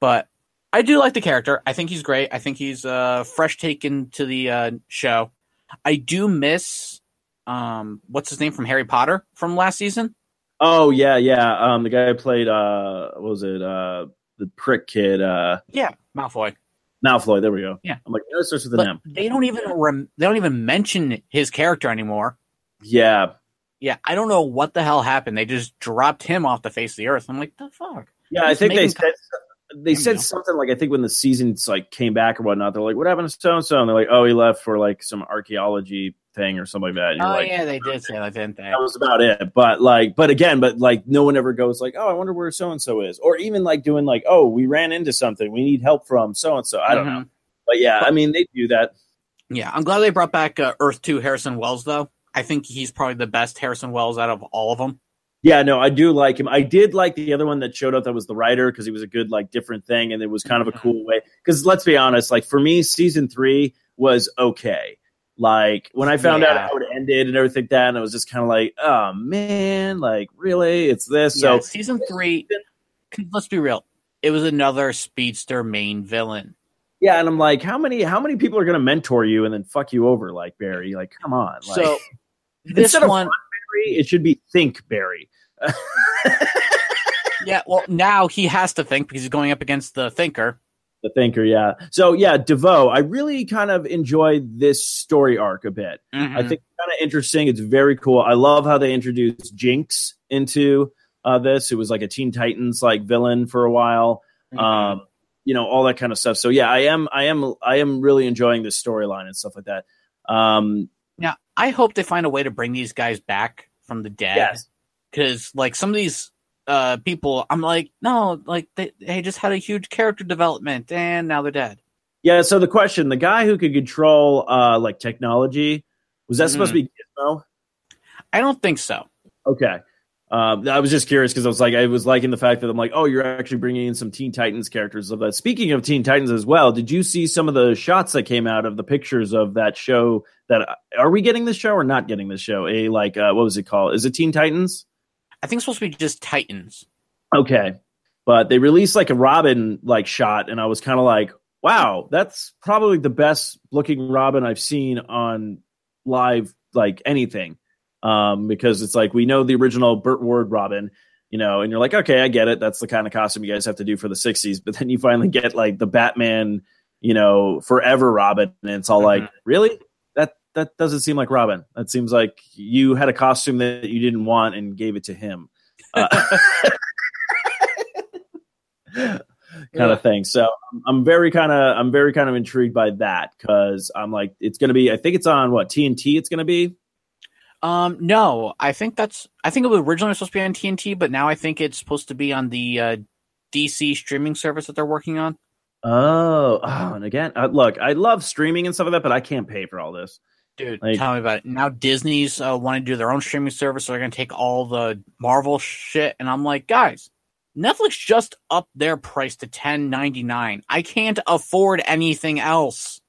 But I do like the character. I think he's great. I think he's uh, fresh taken to the uh, show. I do miss um, what's his name from Harry Potter from last season. Oh yeah, yeah. Um, the guy who played uh, what was it? Uh, the prick kid. Uh, Yeah, Malfoy. Malfoy. There we go. Yeah. I'm like, no, it starts with an M. they don't even rem- they don't even mention his character anymore. Yeah, Yeah, I don't know what the hell happened. They just dropped him off the face of the earth. I'm like, the fuck. Yeah, I think they said they said something like I think when the seasons like came back or whatnot, they're like, "What happened to so and so?" And they're like, "Oh, he left for like some archaeology thing or something like that." Oh like, yeah, they did say that, didn't they? that was about it. But like, but again, but like, no one ever goes like, "Oh, I wonder where so and so is," or even like doing like, "Oh, we ran into something. We need help from so and so." I don't Mhm. know, but yeah, I mean, they do that. Yeah, I'm glad they brought back uh, Earth Two Harrison Wells though. I think he's probably the best Harrison Wells out of all of them. Yeah, no, I do like him. I did like the other one that showed up that was the writer because he was a good like different thing, and it was kind of a Mhm. cool way. Because let's be honest, like for me, season three was okay. Like when I found out how it ended and everything like that, and I was just kind of like, oh man, like really, it's this. So So season three, 'cause let's be real, it was another speedster main villain. yeah, and I'm like, how many how many people are gonna mentor you and then fuck you over like Barry? Like, come on, like, so this one, Barry, it should be think Barry. yeah. Well, now he has to think because he's going up against the Thinker. The thinker, yeah. So yeah, DeVoe, I really kind of enjoy this story arc a bit. I Mhm. think it's kind of interesting. It's very cool. I love how they introduced Jinx into uh, this. It was like a Teen Titans like villain for a while. Mhm. Um, you know, all that kind of stuff. So yeah, I am, I am, I am really enjoying this storyline and stuff like that. Um, now, I hope they find a way to bring these guys back from the dead. yes, because like some of these uh people i'm like no like they, they just had a huge character development and now they're dead yeah. So the question: the guy who could control uh, like technology was that supposed to be Gizmo? i don't think so Okay. Um, I was just curious because I was like, I was liking the fact that I'm like, oh, you're actually bringing in some Teen Titans characters of that. Speaking of Teen Titans as well, did you see some of the shots that came out of the pictures of that show? That are we getting this show or not getting this show? A like, uh, what was it called? Is it Teen Titans? I think it's supposed to be just titans Okay, but they released like a Robin like shot, and I was kind of like, wow, that's probably the best looking Robin I've seen on live like anything. Um, because it's like we know the original Burt Ward Robin, you know, and you're like, okay, I get it. That's the kind of costume you guys have to do for the '60s. But then you finally get like the Batman, you know, Forever Robin, and it's all like, really? That doesn't seem like Robin. That seems like you had a costume that you didn't want and gave it to him. Uh, kind Yeah. of thing. So I'm- I'm very kind of I'm very kind of intrigued by that because I'm like it's going to be I think it's on what TNT it's going to be. um no i think that's i think it was originally supposed to be on tnt but now i think it's supposed to be on the uh dc streaming service that they're working on Oh, oh and again, uh, look, I love streaming and stuff like that, but I can't pay for all this. Dude Like- tell me about it now disney's uh, wanting to do their own streaming service so they're going to take all the marvel shit and i'm like guys netflix just upped their price to 10.99 i can't afford anything else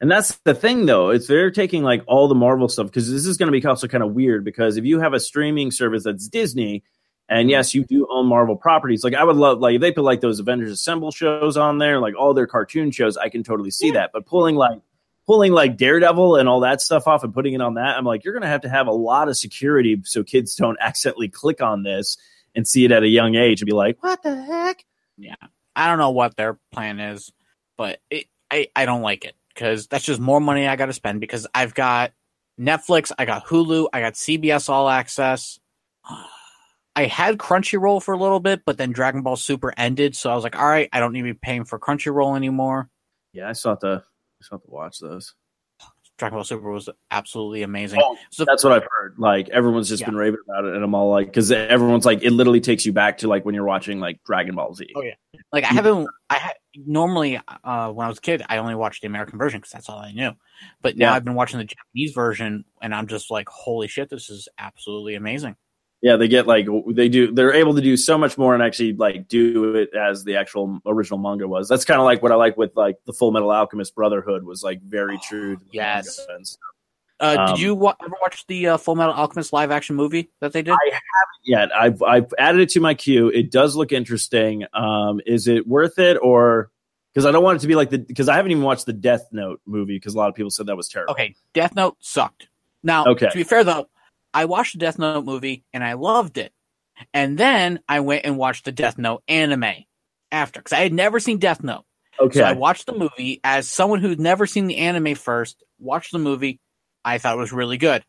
And that's the thing, though. It's they're taking like all the Marvel stuff because this is going to be also kind of weird because if you have a streaming service that's Disney, and yes, you do own Marvel properties. Like I would love, like if they put like those Avengers Assemble shows on there, like all their cartoon shows, I can totally see that. But pulling like pulling like Daredevil and all that stuff off and putting it on that, I'm like, you're going to have to have a lot of security so kids don't accidentally click on this and see it at a young age and be like, what the heck? Yeah. I don't know what their plan is, but it, I I don't like it because that's just more money I got to spend because I've got Netflix, I got Hulu, I got CBS All Access. I had Crunchyroll for a little bit, but then Dragon Ball Super ended, so I was like, all right, I don't need to be paying for Crunchyroll anymore. Yeah, I saw the I saw to watch those. Dragon Ball Super was absolutely amazing. Oh, so That's what I've heard. Like everyone's just Yeah. been raving about it, and I'm all like, because everyone's like, it literally takes you back to like when you're watching like Dragon Ball Z. Oh, yeah. like I haven't I ha- normally uh, when I was a kid I only watched the American version because that's all I knew. But now Yeah. I've been watching the Japanese version and I'm just like, holy shit, this is absolutely amazing. Yeah, they get like they do. They're able to do so much more and actually like do it as the actual original manga was. That's kind of like what I like with like the Full Metal Alchemist Brotherhood was like very true. To the yes. manga and stuff. Uh, Um, did you wa- ever watch the uh, Full Metal Alchemist live action movie that they did? I haven't yet. I've I've added it to my queue. It does look interesting. Um, is it worth it or because I don't want it to be like the because I haven't even watched the Death Note movie because a lot of people said that was terrible. okay, Death Note sucked. Now, Okay. to be fair though, I watched the Death Note movie and I loved it. And then I went and watched the Death Note anime after because I had never seen Death Note. Okay, So I watched the movie as someone who's never seen the anime first, watched the movie. I thought it was really good.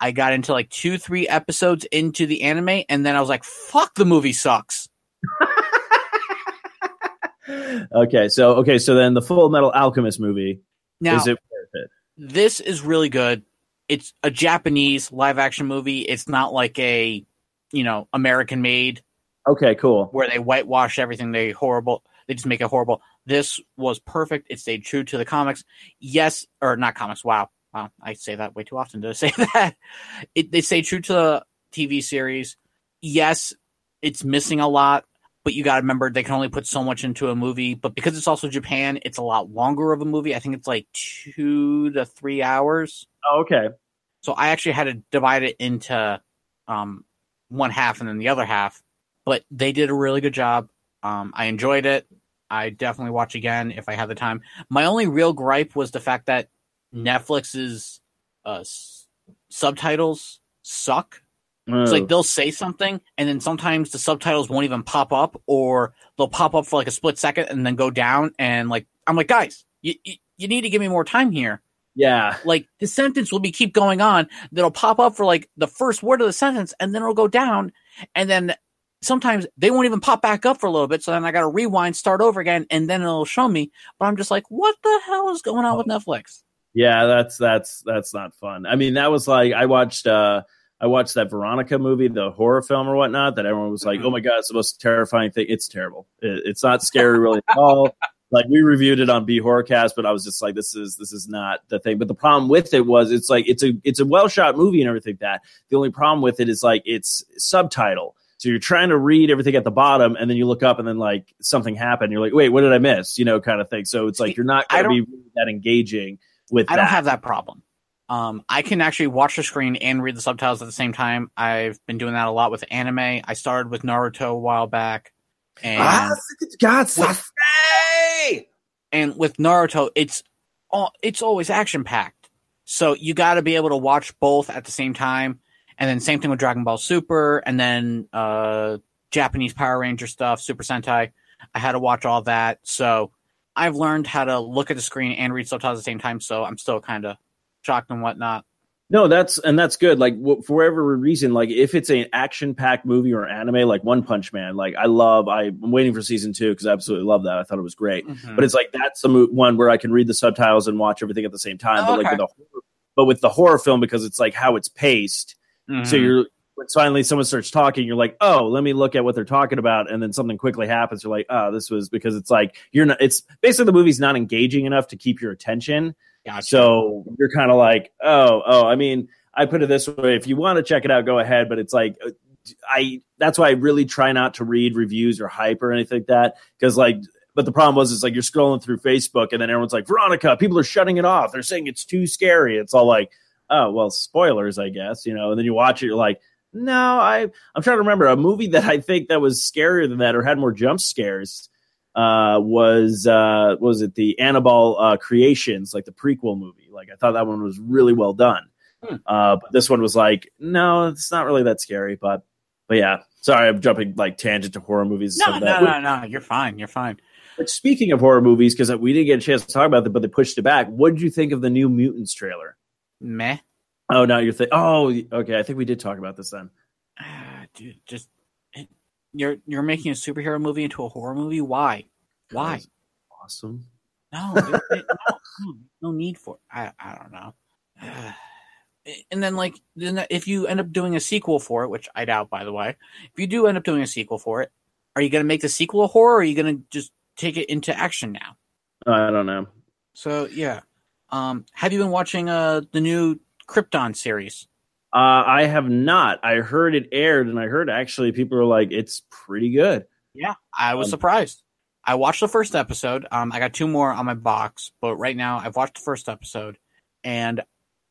I got into like two, three episodes into the anime, and then I was like, "Fuck, the movie sucks." okay, so okay, so then the Full Metal Alchemist movie Now, is it worth it? this is really good. It's a Japanese live action movie. It's not like a, you know, American made Okay, cool. where they whitewash everything. They horrible. They just make it horrible. This was perfect. It stayed true to the comics. Yes, or not comics. Wow, wow. I say that way too often to say that. It, they stay true to the TV series. Yes, it's missing a lot, but you got to remember they can only put so much into a movie. But because it's also Japan, it's a lot longer of a movie. I think it's like two to three hours. Oh, okay. So I actually had to divide it into um, one half and then the other half. But they did a really good job. Um, I enjoyed it. I definitely watch again if I have the time. My only real gripe was the fact that Netflix's uh, s- subtitles suck. It's Oh. like they'll say something, and then sometimes the subtitles won't even pop up, or they'll pop up for like a split second and then go down. And like, I'm like, guys, you, you, you need to give me more time here yeah, like the sentence will be keep going on that'll pop up for like the first word of the sentence and then it'll go down and then sometimes they won't even pop back up for a little bit so then i gotta rewind start over again and then it'll show me but i'm just like what the hell is going on with netflix yeah. That's that's that's not fun. I mean, that was like I watched. uh I watched that Veronica movie, the horror film or whatnot, that everyone was like, Mhm. "Oh my god, it's the most terrifying thing." It's terrible. It, it's not scary really at all. Like we reviewed it on B Horrorcast, but I was just like, "This is this is not the thing." But the problem with it was, it's like it's a it's a well shot movie and everything. like That the only problem with it is like it's subtitle. So you're trying to read everything at the bottom, and then you look up, and then like something happened. You're like, "Wait, what did I miss?" You know, kind of thing. So it's like you're not going to be really that engaging with i that. don't have that problem um, i can actually watch the screen and read the subtitles at the same time i've been doing that a lot with anime i started with naruto a while back and Ah, God, With- Sasuke! and with Naruto, it's all it's always action packed. So you got to be able to watch both at the same time. And then same thing with Dragon Ball Super, and then uh, Japanese Power Ranger stuff, Super Sentai. I had to watch all that, so I've learned how to look at the screen and read subtitles at the same time. So I'm still kind of shocked and whatnot. No, that's and that's good. Like for whatever reason, like if it's an action-packed movie or anime, like One Punch Man, like I love. I'm waiting for season two because I absolutely love that. I thought it was great. But it's like that's the mo- one where I can read the subtitles and watch everything at the same time. but like Okay. with a horror, but with the horror film because it's like how it's paced. Mhm. So you're when finally someone starts talking, you're like, oh, let me look at what they're talking about, and then something quickly happens. You're like, oh, this was because it's like you're not. It's basically the movie's not engaging enough to keep your attention. Gotcha. So you're kind of like, oh, oh. I mean, I put it this way: if you want to check it out, go ahead. But it's like, uh, I that's why I really try not to read reviews or hype or anything like that because like. But the problem was, it's like you're scrolling through Facebook, and then everyone's like, "Veronica, people are shutting it off. They're saying it's too scary." It's all like, "Oh, well, spoilers, I guess." You know. And then you watch it, you're like, "No, I." I'm trying to remember a movie that I think that was scarier than that or had more jump scares uh, was uh, was it the Annabelle uh, Creations, like the prequel movie? Like I thought that one was really well done. Hmm. Uh, but this one was like, no, it's not really that scary. But but yeah, sorry, I'm jumping like tangent to horror movies. no, no, that. no, no. You're fine. You're fine. But speaking of horror movies, because we didn't get a chance to talk about it, but they pushed it back. What did you think of the new Mutants trailer? Meh. Oh, now you're thinking. Oh, okay. I think we did talk about this then. Ah, dude, just you're you're making a superhero movie into a horror movie. Why? Why? Awesome. No, it- it- no, no, need for. I I don't know. And then like then if you end up doing a sequel for it, which I doubt, by the way, if you do end up doing a sequel for it, are you going to make the sequel a horror? or Are you going to just take it into action now? I don't know. So yeah, um, have you been watching uh the new Krypton series? Uh, I have not. I heard it aired, and I heard actually people are like, "It's pretty good." Yeah, I was Um, surprised. I watched the first episode. Um, I got two more on my box, but right now I've watched the first episode, and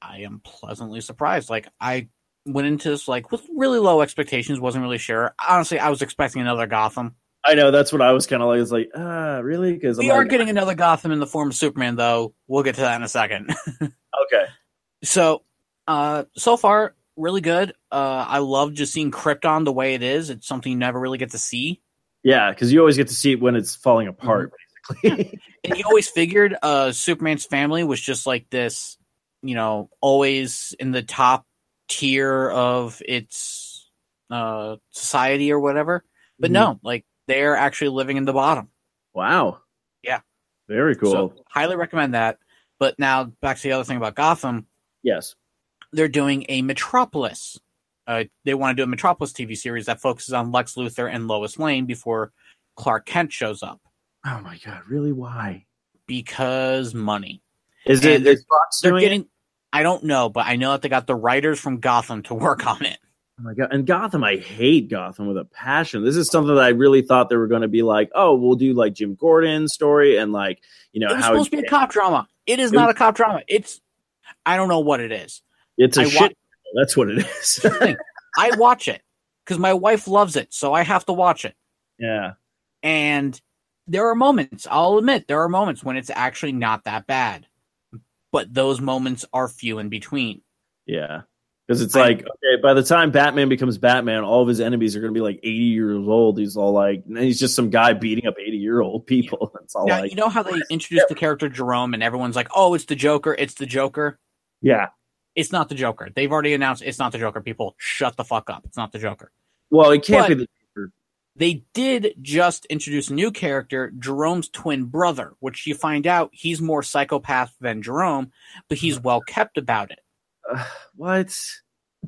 I am pleasantly surprised. Like I went into this like with really low expectations. wasn't really sure. Honestly, I was expecting another Gotham. I know that's what I was kind of like. It's like, ah, really? Because We are getting another Gotham in the form of Superman, though. We'll get to that in a second. okay. so, uh, so far, really good. Uh, I love just seeing Krypton the way it is. It's something you never really get to see. Yeah, because you always get to see it when it's falling apart, basically. and you always figured uh Superman's family was just like this, you know, always in the top tier of its uh, society or whatever. But Mhm. no, like they're actually living in the bottom. Wow. Yeah. Very cool. So highly recommend that. But now back to the other thing about Gotham. yes. They're doing a Metropolis. Uh, they want to do a Metropolis TV series that focuses on Lex Luthor and Lois Lane before Clark Kent shows up Oh my god, really? Why? because money. Is And it they're- Fox They're doing it? getting. I don't know, but I know that they got the writers from Gotham to work on it. Oh my god! And Gotham, I hate Gotham with a passion. This is something that I really thought they were going to be like, oh, we'll do like Jim Gordon's story and like you know It was how supposed to be a cop drama. It is It not was- a cop drama. It's. I don't know what it is. It's a I shit. That's what it is. I watch it because my wife loves it, so I have to watch it. yeah. And there are moments, I'll admit, there are moments when it's actually not that bad. But those moments are few in between. Yeah. Because it's I- like, okay, by the time Batman becomes Batman, all of his enemies are going to be like 80 years old. He's all like, and he's just some guy beating up 80 year old people. It's all Now, like, you know how they introduced the character Jerome and everyone's like, oh, it's the Joker, it's the Joker. yeah. It's not the Joker. They've already announced it's not the Joker. People, shut the fuck up. It's not the Joker. Well, it can't But- be the. Joker. They did just introduce a new character, Jerome's twin brother, which you find out he's more psychopath than Jerome, but he's well kept about it. Uh, what?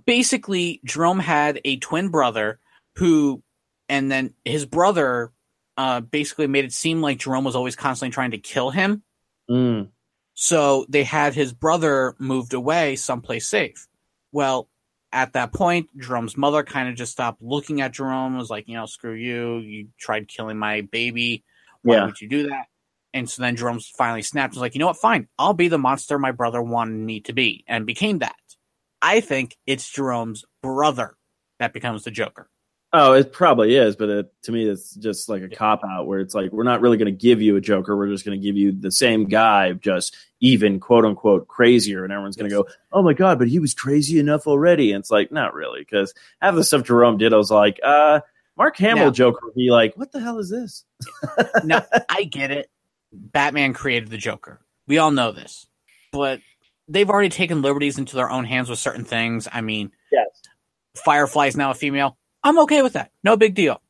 basically Jerome had a twin brother who and then his brother uh basically made it seem like Jerome was always constantly trying to kill him. Mm. So they had his brother moved away someplace safe. Well, at that point, Jerome's mother kind of just stopped looking at Jerome, was like, you know, screw you. You tried killing my baby. Why Yeah. would you do that? And so then Jerome finally snapped and was like, you know what? Fine. I'll be the monster my brother wanted me to be and became that. I think it's Jerome's brother that becomes the Joker. Oh, it probably is, but it, to me, it's just like a cop out where it's like we're not really going to give you a Joker. We're just going to give you the same guy, just even quote unquote crazier, and everyone's going to go, "Oh my god!" But he was crazy enough already. And it's like, not really, because half the stuff Jerome did, I was like, uh, Mark Hamill Now- Joker would be like, "What the hell is this?" now, I get it. Batman created the Joker. We all know this. But they've already taken liberties into their own hands with certain things. I mean, Yes. Firefly is now a female. I'm okay with that. No big deal.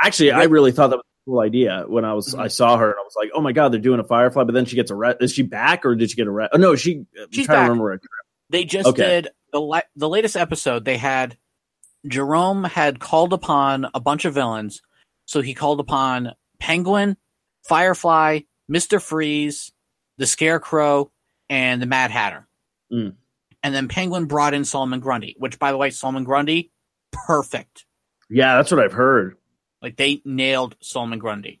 Actually, I really thought that was a cool idea when I was Mhm. I saw her and I was like, "Oh my god, they're doing a Firefly!" But then she gets arrested. Is she back or did she get arrested? Oh no, she. I'm She's trying back. to remember. It. They just Okay. did the la- the latest episode. They had Jerome had called upon a bunch of villains. So he called upon Penguin, Firefly, Mister Freeze, the Scarecrow, and the Mad Hatter. Mm. And then Penguin brought in Solomon Grundy, which, by the way, Solomon Grundy, perfect. Yeah, that's what I've heard. Like they nailed Solomon Grundy.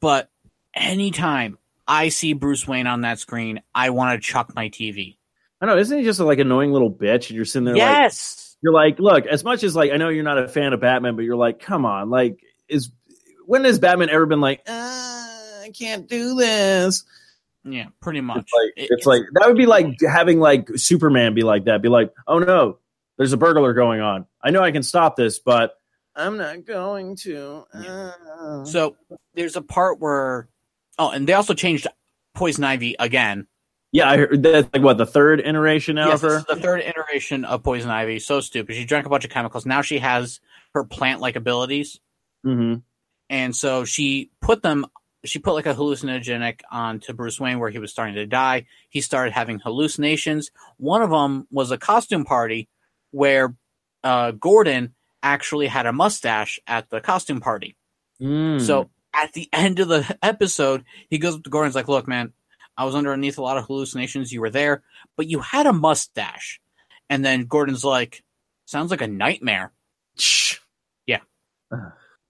But anytime I see Bruce Wayne on that screen, I want to chuck my TV. I know, isn't he just a, like annoying little bitch? And you're sitting there like, yes. you're like, look, as much as like I know you're not a fan of Batman, but you're like, come on, like, is when has Batman ever been like, uh, I can't do this? Yeah, pretty much. It's like It- it's like that would be like having like Superman be like that, be like, oh no, there's a burglar going on. I know I can stop this, but I'm not going to. Uh. So there's a part where, oh, and they also changed Poison Ivy again. yeah, I heard that's like what the third iteration now Yes, of her. the third iteration of Poison Ivy. So stupid. She drank a bunch of chemicals. Now she has her plant-like abilities, hmm and so she put them. She put like a hallucinogenic onto Bruce Wayne where he was starting to die. He started having hallucinations. One of them was a costume party where uh, Gordon actually had a mustache at the costume party. Mm. So at the end of the episode, he goes up to Gordon's like, "Look, man, I was underneath a lot of hallucinations. You were there, but you had a mustache." And then Gordon's like, "Sounds like a nightmare." Shh. Yeah.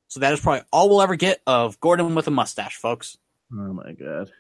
So that is probably all we'll ever get of Gordon with a mustache, folks. Oh my god.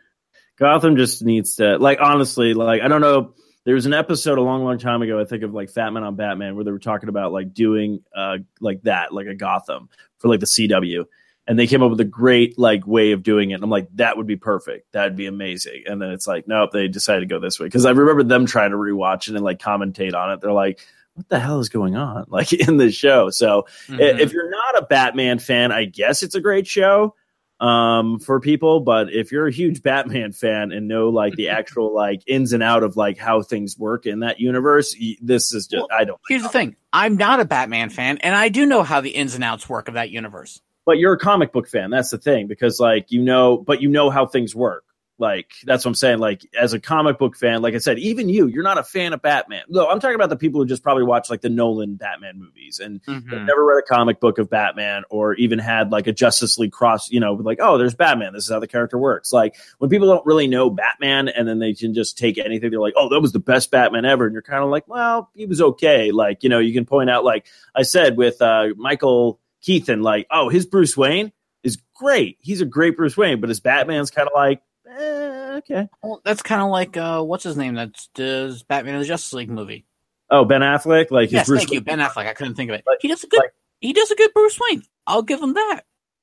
Gotham just needs to like honestly, like I don't know. There was an episode a long, long time ago, I think of like Fat Man on Batman, where they were talking about like doing uh like that, like a Gotham for like the CW. And they came up with a great like way of doing it. And I'm like, that would be perfect. That'd be amazing. And then it's like, nope, they decided to go this way. Because I remember them trying to rewatch it and like commentate on it. They're like, what the hell is going on? Like in the show. So Mhm. If you're not a Batman fan, I guess it's a great show. Um for people but if you're a huge batman fan and know like the actual like ins and out of like how things work in that universe y- this is just i don't Here's the thing: I'm not a Batman fan, and I do know how the ins and outs work of that universe. but you're a comic book fan that's the thing because like you know but you know how things work like that's what i'm saying like as a comic book fan like i said even you you're not a fan of batman no i'm talking about the people who just probably watch like the nolan batman movies and Mm-hmm. never read a comic book of batman or even had like a justice league cross you know like oh there's batman this is how the character works like when people don't really know batman and then they can just take anything they're like oh that was the best batman ever and you're kind of like well he was okay like you know you can point out like i said with uh michael keaton like oh his bruce wayne is great. He's a great Bruce Wayne, but his Batman's kind of like, eh, okay. Well, that's kind of like uh, what's his name that does Batman in the Justice League movie. Oh, Ben Affleck, like his Yes, Bruce thank you, Ben Affleck. I couldn't think of it. Like- he does a good. like- he does a good Bruce Wayne. I'll give him that.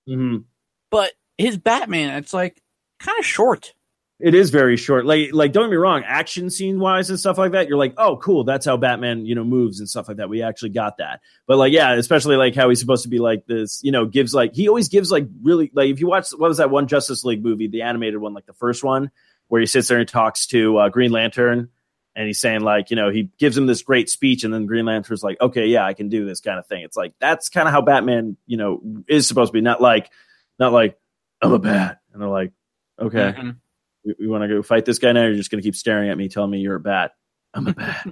Mhm. But his Batman, it's like kind of short. It is very short. Like, like don't get me wrong, action scene wise and stuff like that. You're like, oh, cool. That's how Batman, you know, moves and stuff like that. We actually got that. But like, yeah, especially like how he's supposed to be like this. You know, gives like he always gives like really like if you watch what was that one Justice League movie, the animated one, like the first one, where he sits there and talks to uh, Green Lantern. And he's saying like, you know, he gives him this great speech, and then Green Lantern's like, okay, yeah, I can do this kind of thing. It's like that's kind of how Batman, you know, is supposed to be. Not like, not like I'm a bat, and they're like, okay, Mhm. We, we want to go fight this guy now. You're just going to keep staring at me, telling me you're a bat. I'm a bat.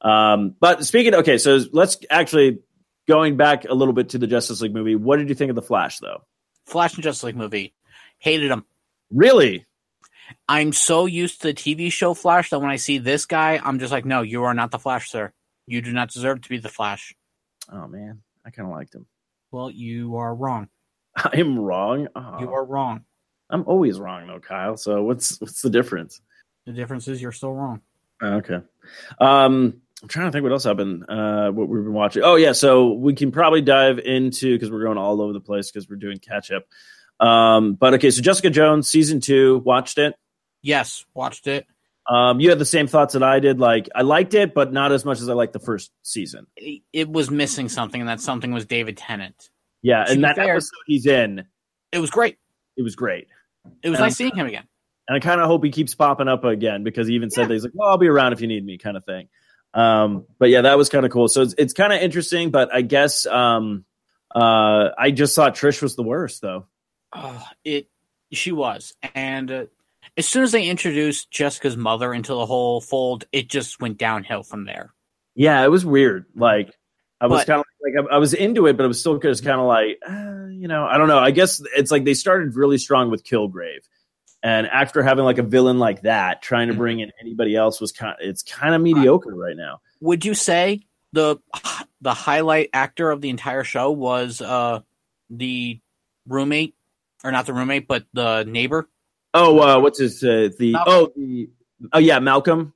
um, but speaking, okay, so let's actually going back a little bit to the Justice League movie. What did you think of the Flash, though? Flash and Justice League movie. Hated him. Really? I'm so used to the TV show Flash that when I see this guy, I'm just like, no, you are not the Flash, sir. You do not deserve to be the Flash. Oh man, I kind of liked him. Well, you are wrong. I am wrong. Oh, You are wrong. I'm always wrong though, Kyle. So what's what's the difference? The difference is you're still wrong. Okay. Um, I'm trying to think what else happened. Uh, what we've been watching. Oh yeah, so we can probably dive into because we're going all over the place because we're doing catch up. Um, but okay, so Jessica Jones season two, watched it. Yes, watched it. Um, you had the same thoughts that I did. Like I liked it, but not as much as I liked the first season. It, it was missing something, and that something was David Tennant. Yeah, To and that fair- episode he's in, It was great. it was great. It was Um, nice seeing him again. And I kind of hope he keeps popping up again because he even said Yeah. that he's like, "Well, I'll be around if you need me," kind of thing. Um, but yeah, that was kind of cool. So it's it's kind of interesting. But I guess um, uh, I just thought Trish was the worst, though. Oh, it she was, and uh, as soon as they introduced Jessica's mother into the whole fold, it just went downhill from there. Yeah, it was weird. Like I was kind of like I, I was into it, but it was still just kind of like uh, you know I don't know. I guess it's like they started really strong with Kilgrave, and after having like a villain like that, trying to Mhm. bring in anybody else was kind. Of, It's kind of mediocre right now. Would you say the the highlight actor of the entire show was uh the roommate, or not the roommate, but the neighbor? Oh, uh, what's his uh, the Malcolm. oh the oh yeah Malcolm.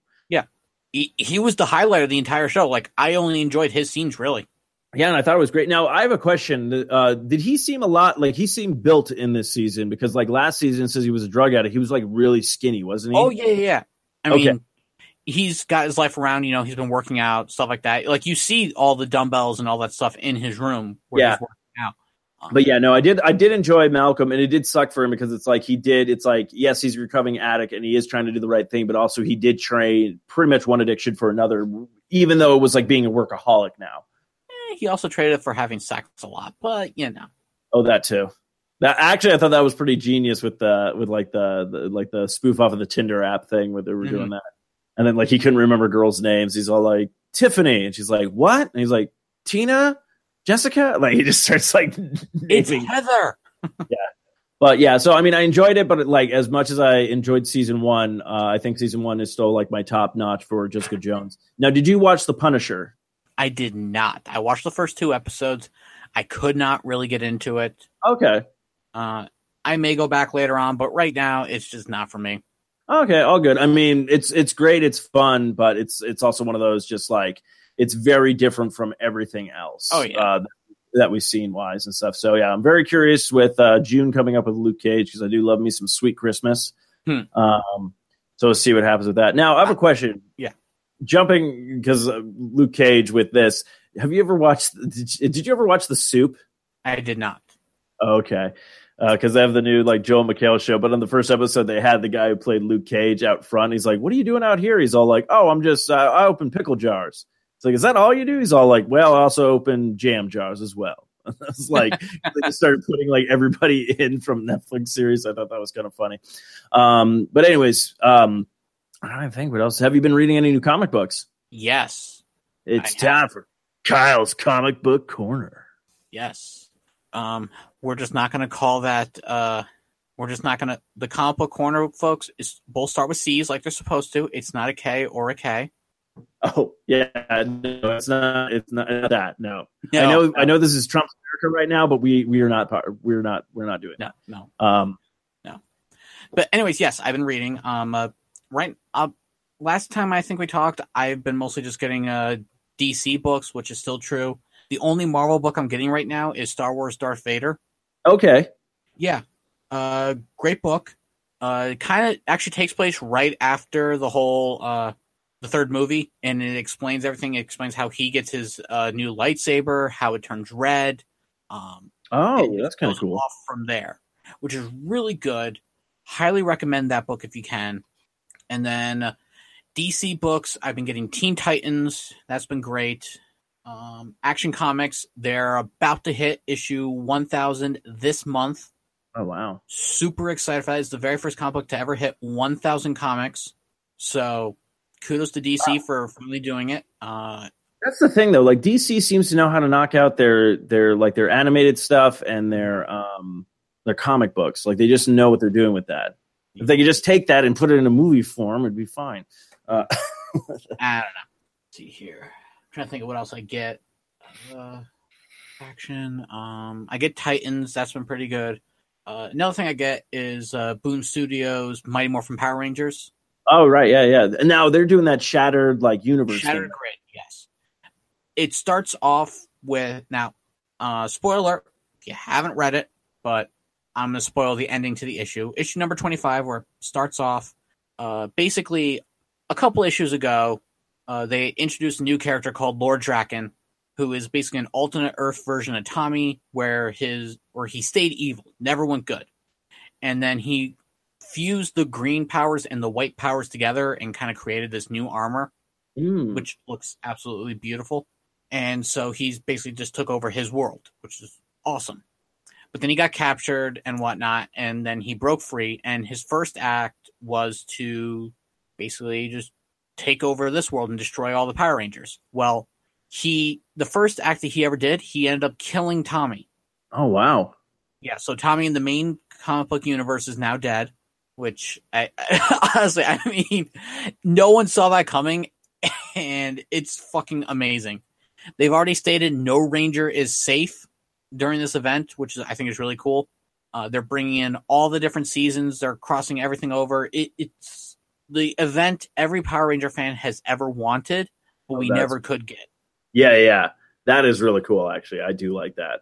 He, he was the highlight of the entire show. Like I only enjoyed his scenes really. Yeah, and I thought it was great. Now I have a question. Uh, did he seem a lot like he seemed built in this season? Because like last season, says he was a drug addict. He was like really skinny, wasn't he? Oh yeah, yeah. I Okay. mean, he's got his life around. You know, he's been working out, stuff like that. Like you see all the dumbbells and all that stuff in his room where Yeah. he's working out. Um, But yeah, no, I did. I did enjoy Malcolm, and it did suck for him because it's like he did. It's like yes, he's a recovering addict, and he is trying to do the right thing, but also he did trade pretty much one addiction for another, even though it was like being a workaholic now. eh, he also traded for having sex a lot, but you know, Oh, that too. That actually, I thought that was pretty genius with the with like the, the like the spoof off of the Tinder app thing where they were doing that, and then like he couldn't remember girls' names. He's all like Tiffany, and she's like what? And he's like Tina, Jessica. Like he just starts like it's naming Heather. Yeah. But yeah, so I mean, I enjoyed it, but like as much as I enjoyed season one, uh, I think season one is still like my top notch for Jessica Jones. Now, did you watch The Punisher? I did not. I watched the first two episodes. I could not really get into it. Okay, Uh, I may go back later on, but right now it's just not for me. okay, all good. I mean, it's it's great, it's fun, but it's it's also one of those just like it's very different from everything else. Oh, yeah. uh, that we've seen wise and stuff. So yeah, I'm very curious with uh, June coming up with Luke Cage because I do love me some Sweet Christmas. Hmm. Um, so we'll see what happens with that. Now I have a question. yeah. jumping because uh, Luke Cage with this. Have you ever watched? Did you, did you ever watch The Soup? I did not. Okay. because they have the new like Joel McHale show. But on the first episode, they had the guy who played Luke Cage out front. He's like, "What are you doing out here?" He's all like, "Oh, I'm just uh, I open pickle jars." It's like, "Is that all you do?" He's all like, "Well, I also open jam jars as well." it's like they just started putting like everybody in from Netflix series. I thought that was kind of funny. Um, but anyways, um, I don't even think what else. Have you been reading any new comic books? Yes. It's I time for Kyle's comic book corner. Yes. Um, we're just not going to call that. Uh, we're just not going to. The comic book corner, folks, is both start with C's like they're supposed to. It's not a K or a K. Oh yeah, no, it's not. It's not that. No, No, I know. no. I know this is Trump's America right now, but we we are not. part- We're not. We're not doing No, no. Um. But anyways, yes, I've been reading. Um, uh, right. Uh, last time I think we talked, I've been mostly just getting uh DC books, which is still true. The only Marvel book I'm getting right now is Star Wars Darth Vader. Okay. Yeah. Uh, great book. Uh, kind of actually takes place right after the whole uh the third movie, and it explains everything. It explains how he gets his uh new lightsaber, how it turns red. Um, Oh, that's kind of cool. Off from there, which is really good. Highly recommend that book if you can. And then uh, DC books, I've been getting Teen Titans. That's been great. Um, Action Comics, they're about to hit issue 1000 this month. Oh wow. Super excited for that. It's the very first comic book to ever hit 1000 comics. So kudos to DC for finally doing it. Uh, That's the thing though. Like DC seems to know how to knock out their their like their animated stuff and their um their comic books. Like they just know what they're doing with that. If they could just take that and put it in a movie form, it'd be fine. Uh, I don't know. Let's see here. I'm trying to think of what else I get. Uh, action. Um, I get Titans. That's been pretty good. Uh, another thing I get is uh, Boom Studios Mighty Morphin Power Rangers. Oh right, yeah, yeah. And now they're doing that shattered like universe. Shattered thing. Grid. Yes. It starts off with now. Uh, spoiler: if you haven't read it, but I'm going to spoil the ending to the issue. Issue number 25, where it starts off. Uh, basically, a couple issues ago, uh, they introduced a new character called Lord Drakkon, who is basically an alternate Earth version of Tommy, where his or he stayed evil, never went good, and then he fused the green powers and the white powers together and kind of created this new armor Mm. which looks absolutely beautiful. And so he's basically just took over his world, which is awesome. But then he got captured and whatnot, and then he broke free. And his first act was to basically just take over this world and destroy all the Power Rangers. Well, he the first act that he ever did, he ended up killing Tommy. Oh wow. Yeah, so Tommy in the main comic book universe is now dead, which I, honestly, I mean, no one saw that coming, and it's fucking amazing. They've already stated no Ranger is safe during this event, which is, I think is really cool. Uh, they're bringing in all the different seasons. They're crossing everything over. It, it's the event every Power Ranger fan has ever wanted, but Oh, we never could get. Yeah, yeah. That is really cool actually. I do like that.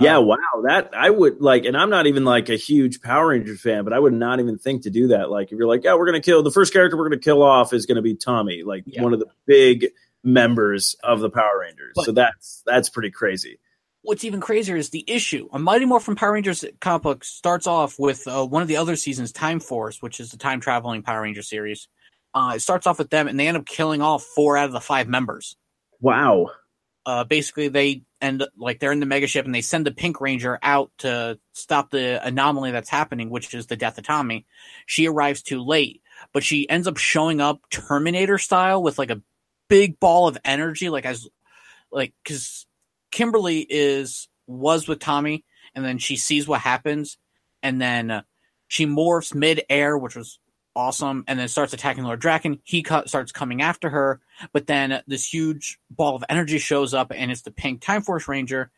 Yeah, Uh, wow. That I would like and I'm not even like a huge Power Ranger fan, but I would not even think to do that. Like if you're like, "Yeah, we're going to kill the first character we're going to kill off is going to be Tommy, like Yeah. one of the big members of the Power Rangers." But- so that's that's pretty crazy. what's even crazier is the issue. A Mighty Morphin Power Rangers comic book starts off with uh, one of the other seasons, Time Force, which is the time traveling Power Ranger series. Uh, it starts off with them, and they end up killing off four out of the five members. Wow. Uh, basically, they end like they're in the mega ship, and they send the Pink Ranger out to stop the anomaly that's happening, which is the death of Tommy. She arrives too late, but she ends up showing up Terminator style with like a big ball of energy, like as like because Kimberly is was with Tommy, and then she sees what happens, and then uh, she morphs mid air, which was awesome, and then starts attacking Lord Drakkon. He cu- starts coming after her, but then this huge ball of energy shows up, and it's the pink Time Force Ranger.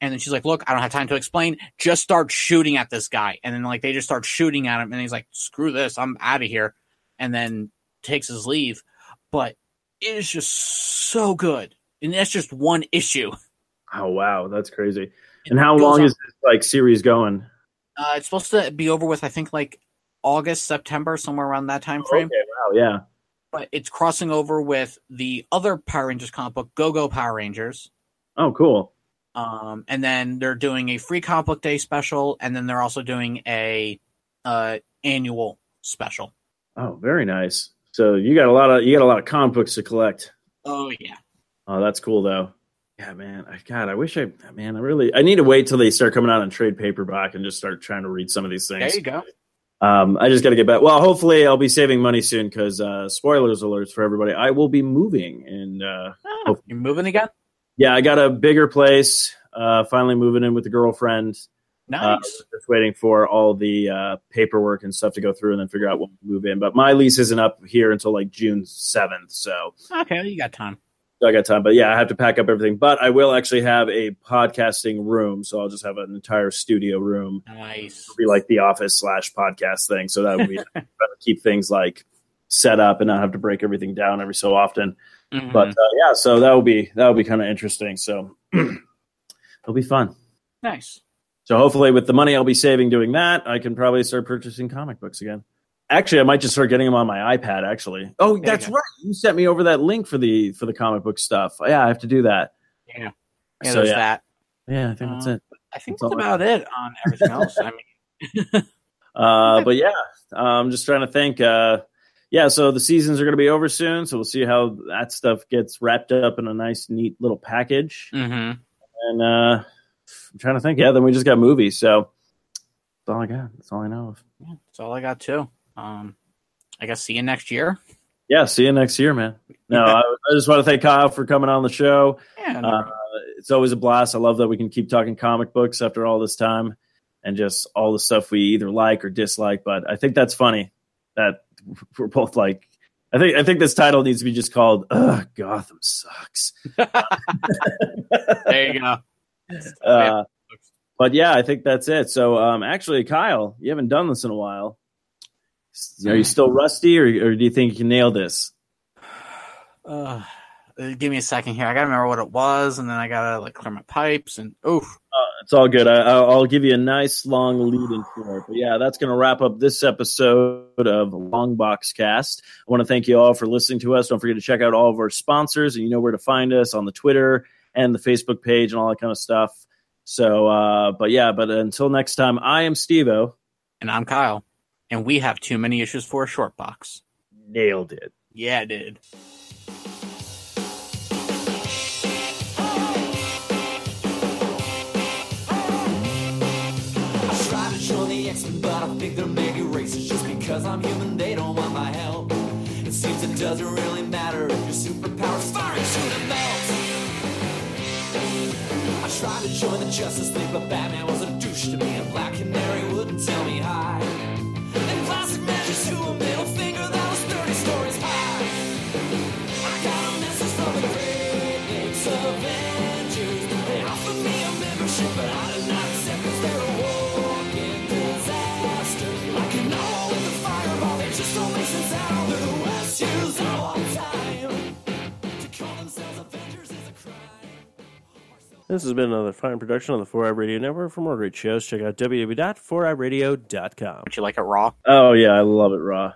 And then she's like, "Look, I don't have time to explain. Just start shooting at this guy." And then like they just start shooting at him, and he's like, "Screw this, I'm out of here." And then takes his leave. But it is just so good, and that's just one issue. Oh wow, that's crazy. And how long on- is this like series going? Uh, it's supposed to be over with, I think, like August, September, somewhere around that time frame. Okay, wow, yeah. But it's crossing over with the other Power Rangers comic book, Go Go Power Rangers. Oh, cool. Um, and then they're doing a free comic book day special, and then they're also doing a uh, annual special. Oh, very nice. So you got a lot of you got a lot of comic books to collect. Oh yeah, Oh, that's cool though. Yeah, man. I God, I wish I man, I really I need to wait till they start coming out on trade paperback and just start trying to read some of these things. there you go. Um, I just got to get back. Well, hopefully I'll be saving money soon because uh, spoilers alerts for everybody. I will be moving, and uh, Ah, you're moving again. yeah, I got a bigger place. Uh, finally moving in with the girlfriend. Uh, Nice. just waiting for all the uh, paperwork and stuff to go through, and then figure out when to move in. But my lease isn't up here until like June seventh, so okay, you got time. I got time, but yeah, I have to pack up everything. But I will actually have a podcasting room, so I'll just have an entire studio room. Nice. It'll be like the office slash podcast thing. So that would be to keep things like set up and not have to break everything down every so often. Mhm. But uh, yeah, so that will be that will be kind of interesting. So it'll be fun. nice. So hopefully, with the money I'll be saving doing that, I can probably start purchasing comic books again. Actually, I might just start getting them on my iPad. Actually, oh, you that's go. right. You sent me over that link for the for the comic book stuff. Yeah, I have to do that. Yeah. Yeah, So there's yeah, that. yeah, I think that's Uh, it. I think That's that's all I about it on everything else. I mean, Uh, but yeah, I'm just trying to think. Uh, yeah, so the seasons are going to be over soon, so we'll see how that stuff gets wrapped up in a nice, neat little package. mhm. And uh, I'm trying to think. Yeah, then we just got movies, so that's all I got. That's all I know of. yeah, that's all I got too. Um, I guess see you next year. Yeah, see you next year, man. No, I, I just want to thank Kyle for coming on the show. Yeah, no Uh, it's always a blast. I love that we can keep talking comic books after all this time and just all the stuff we either like or dislike. But I think that's funny that we're both like. I think I think this title needs to be just called "Ugh, Gotham sucks." there you go. Uh, but yeah, I think that's it. So um, actually, Kyle, you haven't done this in a while. Are you still rusty, or, or do you think you can nail this? Uh, give me a second here. I gotta remember what it was, and then I gotta like clear my pipes and oof. It's all good. I, I'll I'll give you a nice long lead in for it. But yeah, that's going to wrap up this episode of Long Box Cast. I want to thank you all for listening to us. Don't forget to check out all of our sponsors, and you know where to find us on the Twitter and the Facebook page and all that kind of stuff. So, uh, but yeah, but until next time, I am Stevo. And I'm Kyle, and we have too many issues for a short box. Nailed it. Yeah, I did. I try to join the X-Men, but I think they're maybe racist. Just because I'm human, they don't want my help. It seems it doesn't really matter if your superpower's firing through the melt. I tried to join the Justice League, but Batman was a douche to me, and Black Canary wouldn't tell me hi. And This has been another fine production on the 4i Radio Network. For more great shows, check out www.4iradio.com. Would you like it raw? Oh yeah, I love it raw.